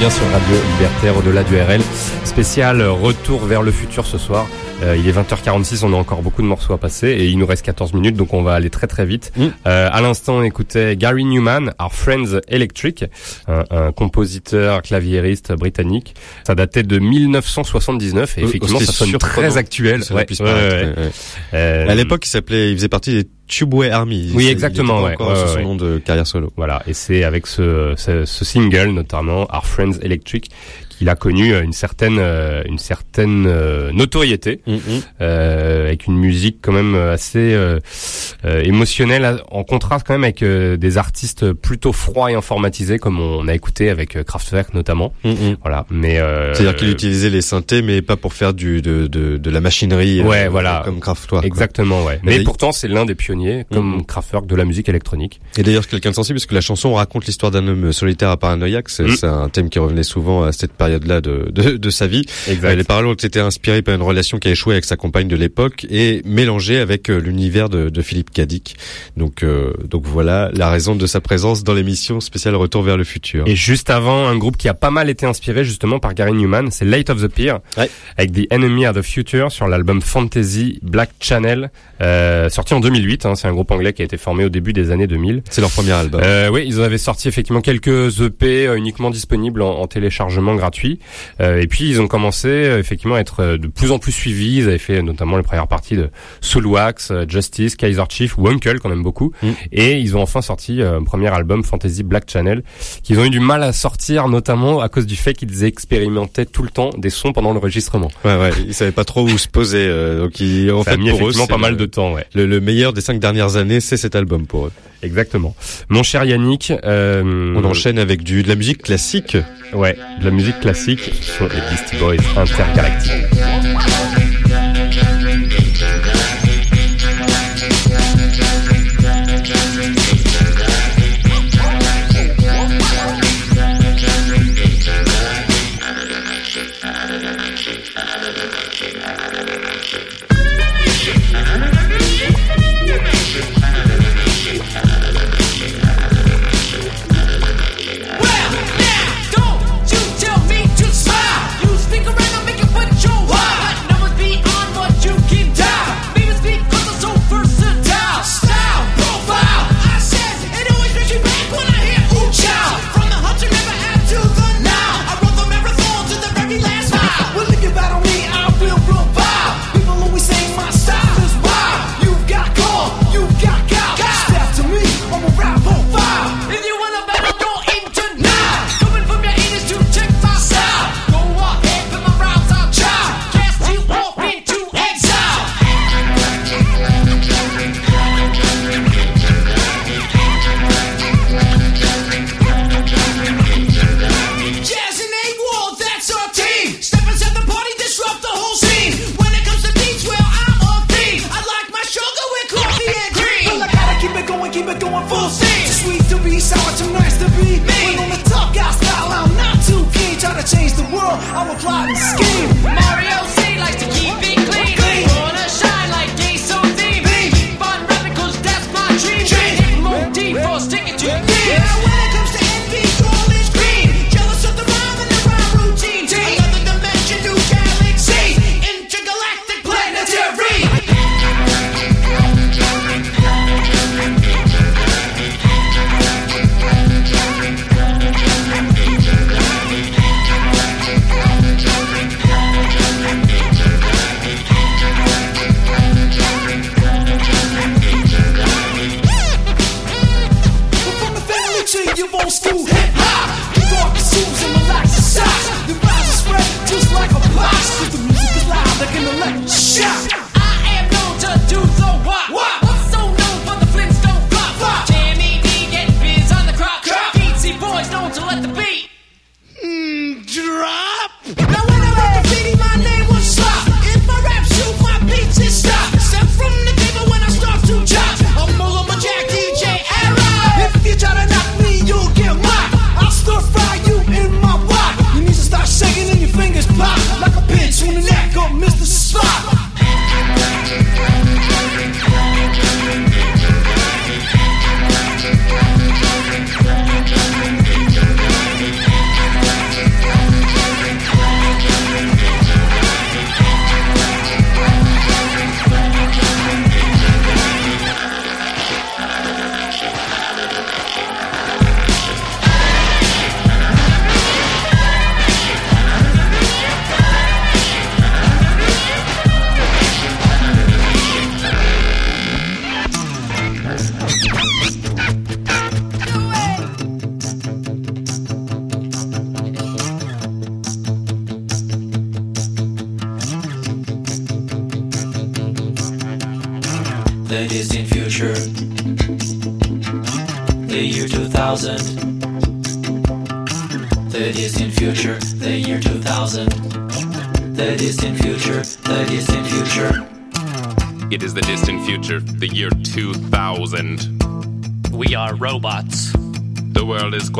Bien sur Radio Libertaire au-delà du RL. Spécial retour vers le futur ce soir. Euh, il est 20h46, on a encore beaucoup de morceaux à passer et il nous reste 14 minutes donc on va aller très très vite. Mm. Euh, à l'instant on écoutait Gary Newman, Our Friends Electric, un, un compositeur claviériste britannique. Ça datait de 1979 et Euh, effectivement ça sonne très actuel. ouais, ouais, ouais. Euh, À l'époque, il s'appelait, il faisait partie des Tubeway Army. Oui, exactement, ouais. encore Ouais, son ouais. nom de carrière solo. Voilà, et c'est avec ce, ce, ce single notamment, Our Friends Electric, qu'il a connu euh, une certaine, euh, une certaine euh, notoriété, Mm, euh, avec une musique quand même assez euh, émotionnelle, en contraste quand même avec des artistes plutôt froids et informatisés, comme on a écouté avec Kraftwerk notamment. Mm, mm. Voilà, mais C'est-à-dire qu'il utilisait les synthés, mais pas pour faire du de de, de la machinerie. Ouais, voilà. Comme Kraftwerk. Exactement, ouais. Mais Mais il- pourtant, c'est l'un des pionniers, comme Mhm. Kraftwerk, de la musique électronique. Et d'ailleurs, c'est quelqu'un de sensible, parce que la chanson raconte l'histoire d'un homme solitaire à Paranoïaque. C'est Mm. c'est un thème qui revenait souvent à cette période période-là de, de, de sa vie. Exact. Euh, les paroles ont été inspirées par une relation qui a échoué avec sa compagne de l'époque et mélangées avec euh, l'univers de, de Philippe Cadic. Donc, euh, donc voilà la raison de sa présence dans l'émission spéciale Retour vers le futur. Et juste avant, un groupe qui a pas mal été inspiré justement par Gary Newman, c'est Light of the Pier, Ouais. avec The Enemy of the Future sur l'album Fantasy Black Channel, euh, sorti en 2008. hein. c'est un groupe anglais qui a été formé au début des années 2000. C'est leur premier album. Euh, oui, ils avaient sorti effectivement quelques EP uniquement disponibles en, en téléchargement gratuit. Euh, et puis ils ont commencé euh, effectivement à être euh, de plus en plus suivis. Ils avaient fait notamment les premières parties de Soulwax, euh, Justice, Kaiser Chief ou Uncle qu'on aime beaucoup. Mm. Et ils ont enfin sorti euh, un premier album Fantasy Black Channel qu'ils ont eu du mal à sortir notamment à cause du fait qu'ils expérimentaient tout le temps des sons pendant l'enregistrement. Ouais, ouais, ils savaient pas trop où se poser. euh, donc, ils, en Ça a fait, mis pour effectivement pas mal de temps, ouais. Le, le meilleur des cinq dernières années, c'est cet album pour eux. Exactement. Mon cher Yannick, euh, On enchaîne avec du de la musique classique. Ouais, de la musique classique sont les Beastie Boys intergalactiques. Full steam. Too sweet to be sour, too nice to be mean. When on the tough guy style, I'm not too keen. Try to change the world, I'm a plotting scheme.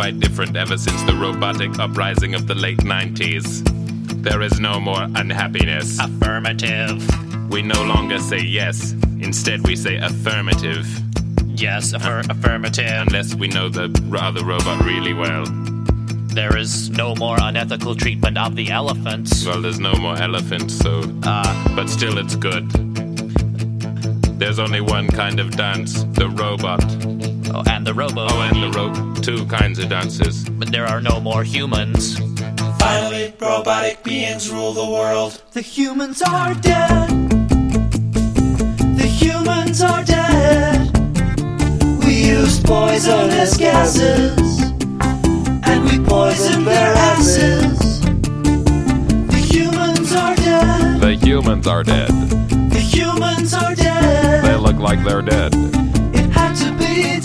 Quite different ever since the robotic uprising of the late 90s. There is no more unhappiness. Affirmative. We no longer say yes, instead, we say affirmative. Yes, affir- affirmative. Unless we know the other robot really well. There is no more unethical treatment of the elephants. Well, there's no more elephants, so. Uh, but still, it's good. There's only one kind of dance the robot. Oh, and the robo. Oh, and the rope. Two kinds of dances. But there are no more humans. Finally, robotic beings rule the world. The humans are dead. The humans are dead. We used poisonous gases. And we poisoned their asses. The humans are dead. The humans are dead. The humans are dead. They look like they're dead.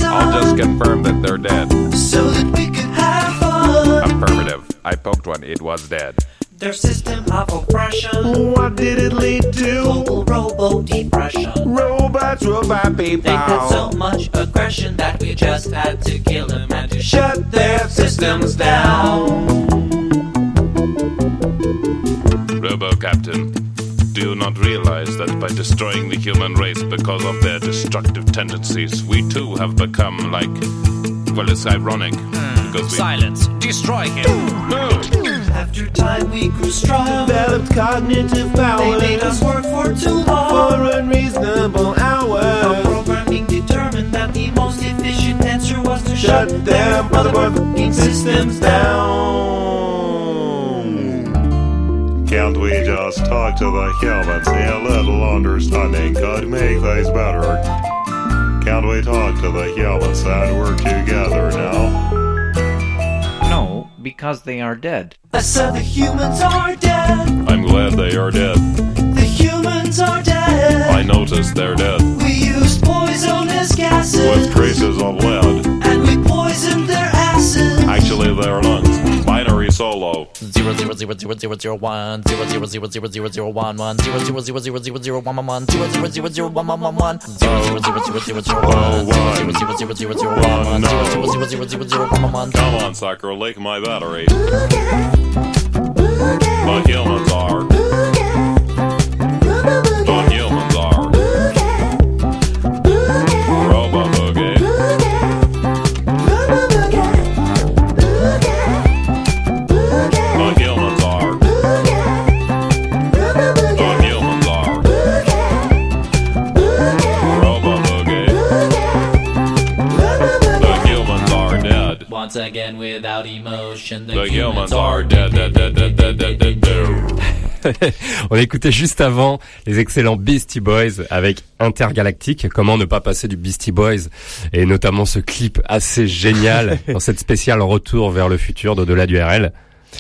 I'll just confirm that they're dead. So that we could have fun. Affirmative. I poked one, it was dead. Their system of oppression. What did it lead to? Global robo depression. Robots, robot people. They had so much aggression that we just had to kill them and to shut their systems down. Robo Captain, do not realize that by destroying the human race because of their destructive tendencies, we too have become like. Well, it's ironic. Hmm. because we. Silence. Destroy him. No! After time we grew strong. Developed cognitive power. They made us work for too long. For unreasonable hours. Our programming determined that the most efficient answer was to shut, Shut their motherfucking systems down. Can't we just talk to the humans? A little understanding could make things better. Can't we talk to the humans and work together now? No, because they are dead. I said the humans are dead. I'm glad they are dead. The humans are dead. I noticed they're dead. We used poisonous gases. With traces of lead. And we poisoned their asses. Actually, their lungs. Binary solo. Zero zero zero zero zero zero one zero zero zero zero zero zero one one zero zero zero zero zero zero one one one zero zero zero zero one one one one zero zero zero zero zero zero one zero zero zero zero zero one one zero zero zero zero zero zero one one one. Come on, sucker, lick my battery. The humans are. On écoutait juste avant les excellents Beastie Boys avec Intergalactique. Comment ne pas passer du Beastie Boys et notamment ce clip assez génial dans cette spéciale retour vers le futur d'au-delà du RL.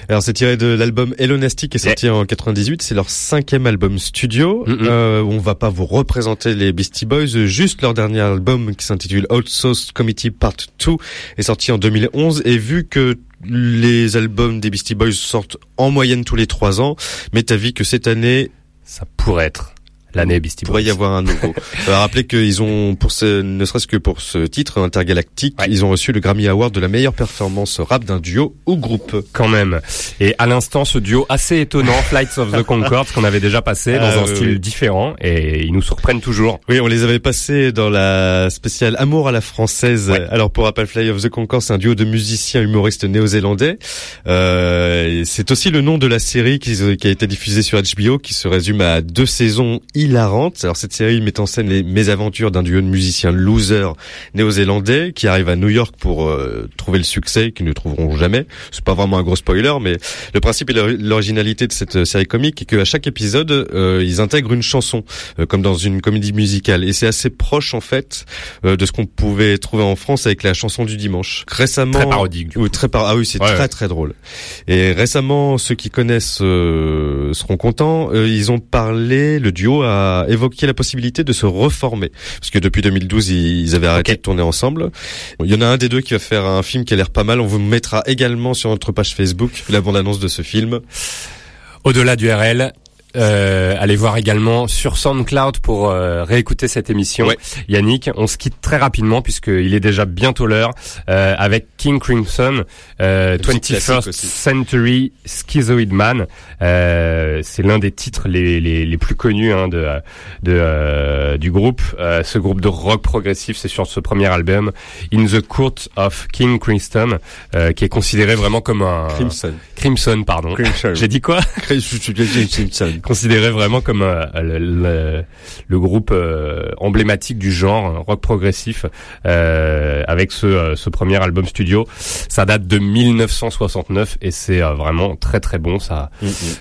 Alors c'est tiré de l'album Elonastic qui est sorti en 98, c'est leur cinquième album studio. Euh, on va pas vous représenter les Beastie Boys, juste leur dernier album qui s'intitule Outsourced Committee Part 2 est sorti en 2011 et vu que les albums des Beastie Boys sortent en moyenne tous les trois ans, mais t'as vu que cette année ça pourrait être l'année Beastie pourrait y avoir un nouveau. Alors, rappelez qu'ils ont, pour ce, ne serait-ce que pour ce titre intergalactique, ils ont reçu le Grammy Award de la meilleure performance rap d'un duo ou groupe. Quand même. Et à l'instant, ce duo assez étonnant, Flights of the Concords, qu'on avait déjà passé dans Ah, un style oui. différent, et ils nous surprennent toujours. Oui, on les avait passés dans la spéciale Amour à la française. Alors pour rappel, Fly of the Concord, c'est un duo de musiciens humoristes néo-zélandais. Euh, c'est aussi le nom de la série qui, qui a été diffusée sur HBO, qui se résume à deux saisons hilarantes. Alors cette série met en scène les mésaventures d'un duo de musiciens losers néo-zélandais qui arrivent à New York pour euh, trouver le succès qu'ils ne trouveront jamais. C'est pas vraiment un gros spoiler, mais le principe et l'ori- l'originalité de cette série comique est qu'à chaque épisode, euh, ils intègrent une chanson, euh, comme dans une comédie musicale. Et c'est assez proche, en fait, euh, de ce qu'on pouvait trouver en France avec la chanson du dimanche. Récemment... Très parodique, du Oui, très par... Ah oui, c'est Ouais, très ouais. très drôle. Et récemment, ceux qui connaissent euh, seront contents. Euh, ils ont parlé, le duo a évoqué la possibilité de se reformer. Parce que depuis 2012, ils, avaient arrêté de tourner ensemble. Il y en a un des deux qui va faire un film qui a l'air pas mal. On vous mettra également sur notre page Facebook la bande-annonce de ce film. Au-delà du RL, euh, allez voir également sur SoundCloud pour euh, réécouter cette émission. Yannick, on se quitte très rapidement puisqu'il est déjà bientôt l'heure euh, avec King Crimson, euh, musique 21st classique aussi. Century Schizoid Man. Euh, c'est l'un des titres les, les, les plus connus hein, de, de euh, du groupe. Euh, ce groupe de rock progressif, c'est sur ce premier album, In the Court of King Crimson, euh, qui est considéré vraiment comme un Crimson. Crimson, pardon. Crimson. J'ai dit quoi? Crimson. Considéré vraiment comme euh, le, le- le groupe euh, emblématique du genre rock progressif euh, avec ce, euh, ce premier album studio. Ça date de 1969 et c'est vraiment très très bon. Ça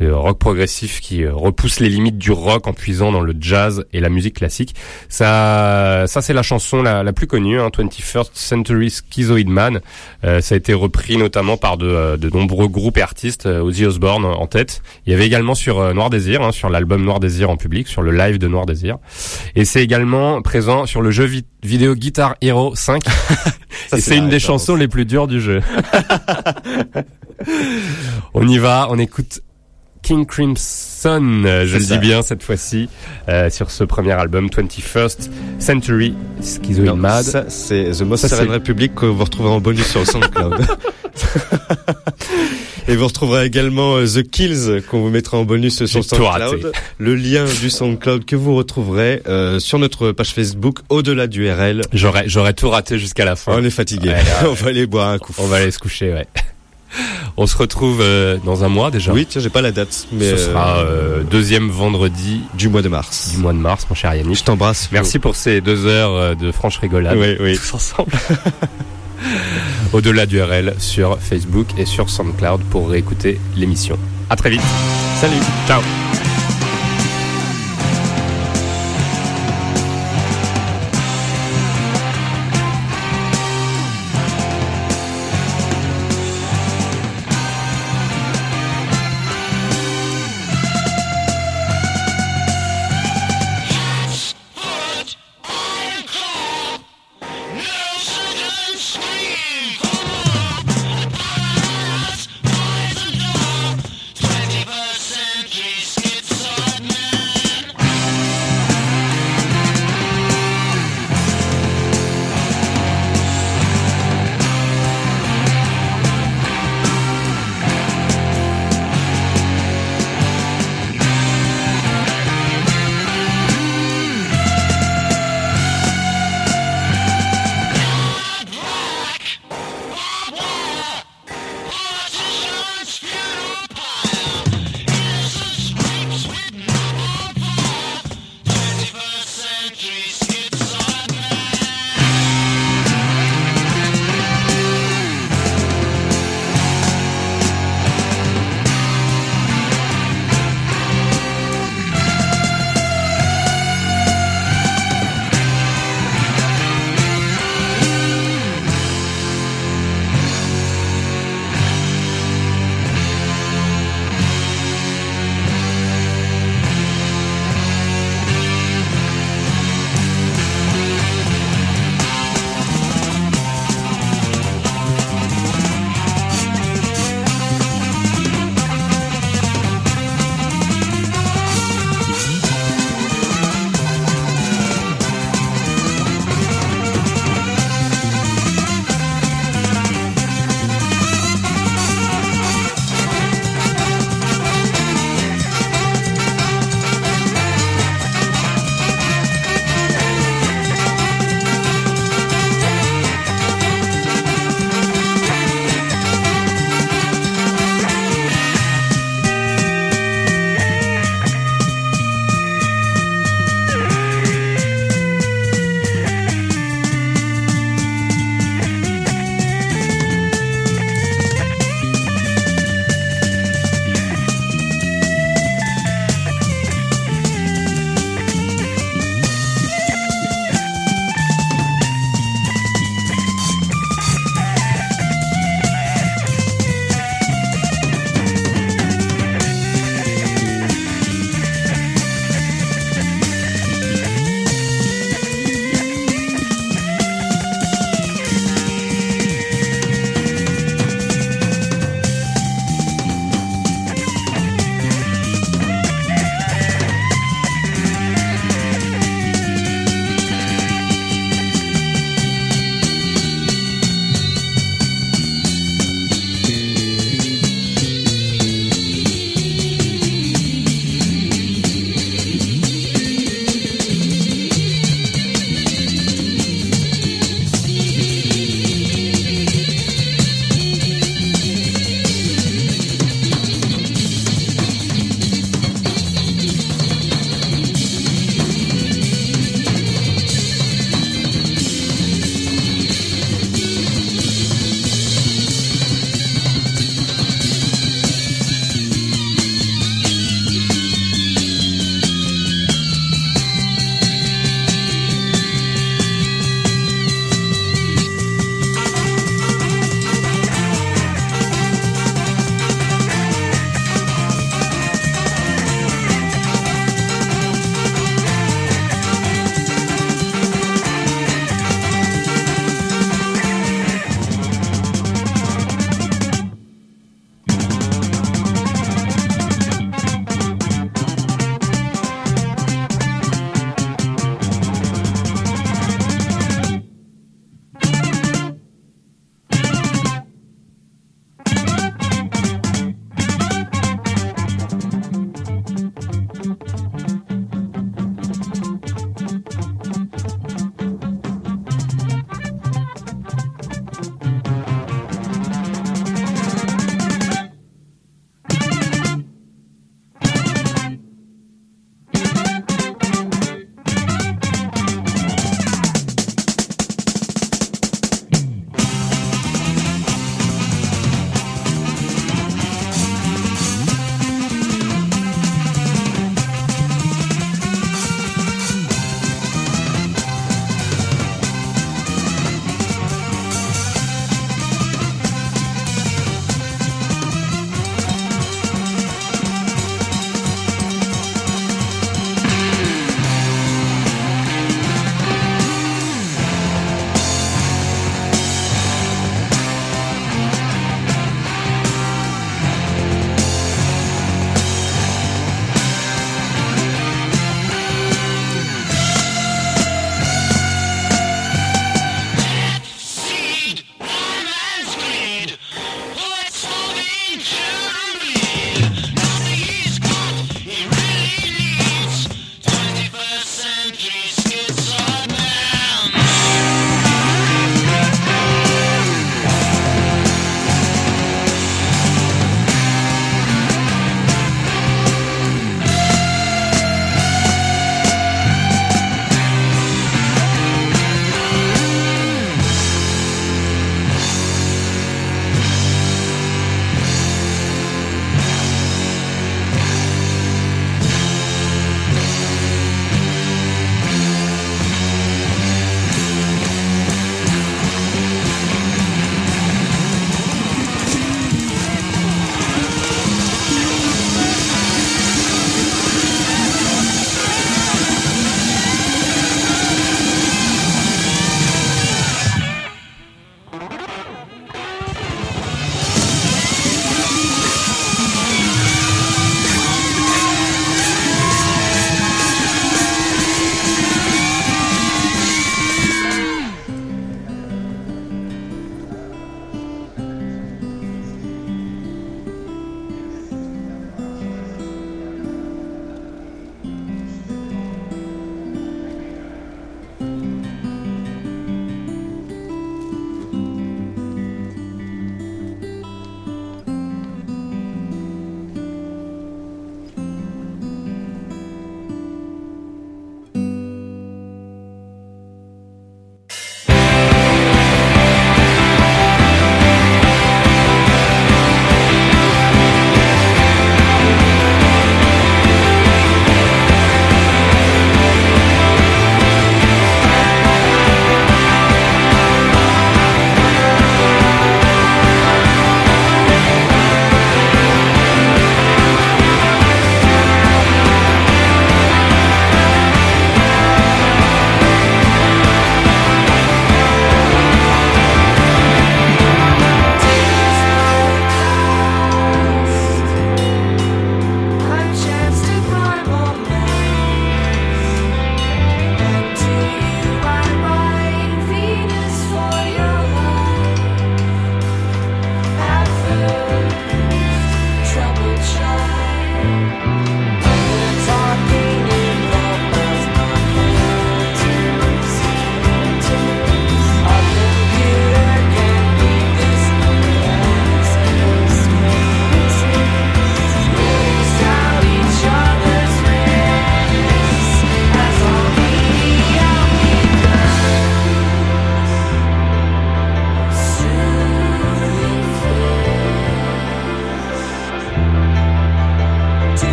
euh, rock progressif qui repousse les limites du rock en puisant dans le jazz et la musique classique. Ça, ça c'est la chanson la, la plus connue, hein, 21st Century Schizoid Man. Euh, ça a été repris notamment par de, de nombreux groupes et artistes, Ozzy Osbourne en tête. Il y avait également sur Noir Désir, hein, sur l'album Noir Désir en public, sur le live de Noir Désir. Et c'est également présent sur le jeu vi- vidéo Guitar Hero 5. et c'est une des chansons les plus dures du jeu. on y va, on écoute King Crimson, euh, je le dis bien cette fois-ci, euh, sur ce premier album 21st Century Schizoid Mad. Ça, c'est The Most c'est- Republic que vous retrouverez en bonus sur le SoundCloud. Et vous retrouverez également euh, The Kills qu'on vous mettra en bonus sur. SoundCloud. Le lien du SoundCloud que vous retrouverez euh, sur notre page Facebook au-delà du RL. J'aurais, j'aurais tout raté jusqu'à la fin. On est fatigué. Ouais, On va aller boire un coup. On va aller se coucher, ouais. On se retrouve euh, dans un mois déjà. Oui, tiens, j'ai pas la date, mais Ce sera euh, deuxième vendredi du mois de mars. Du mois de mars, mon cher Yannick. Je t'embrasse. Merci pour ces deux heures de franche rigolade. Oui, oui. Tous ensemble. Au-delà du RL sur Facebook et sur SoundCloud pour réécouter l'émission. À très vite. Salut. Ciao.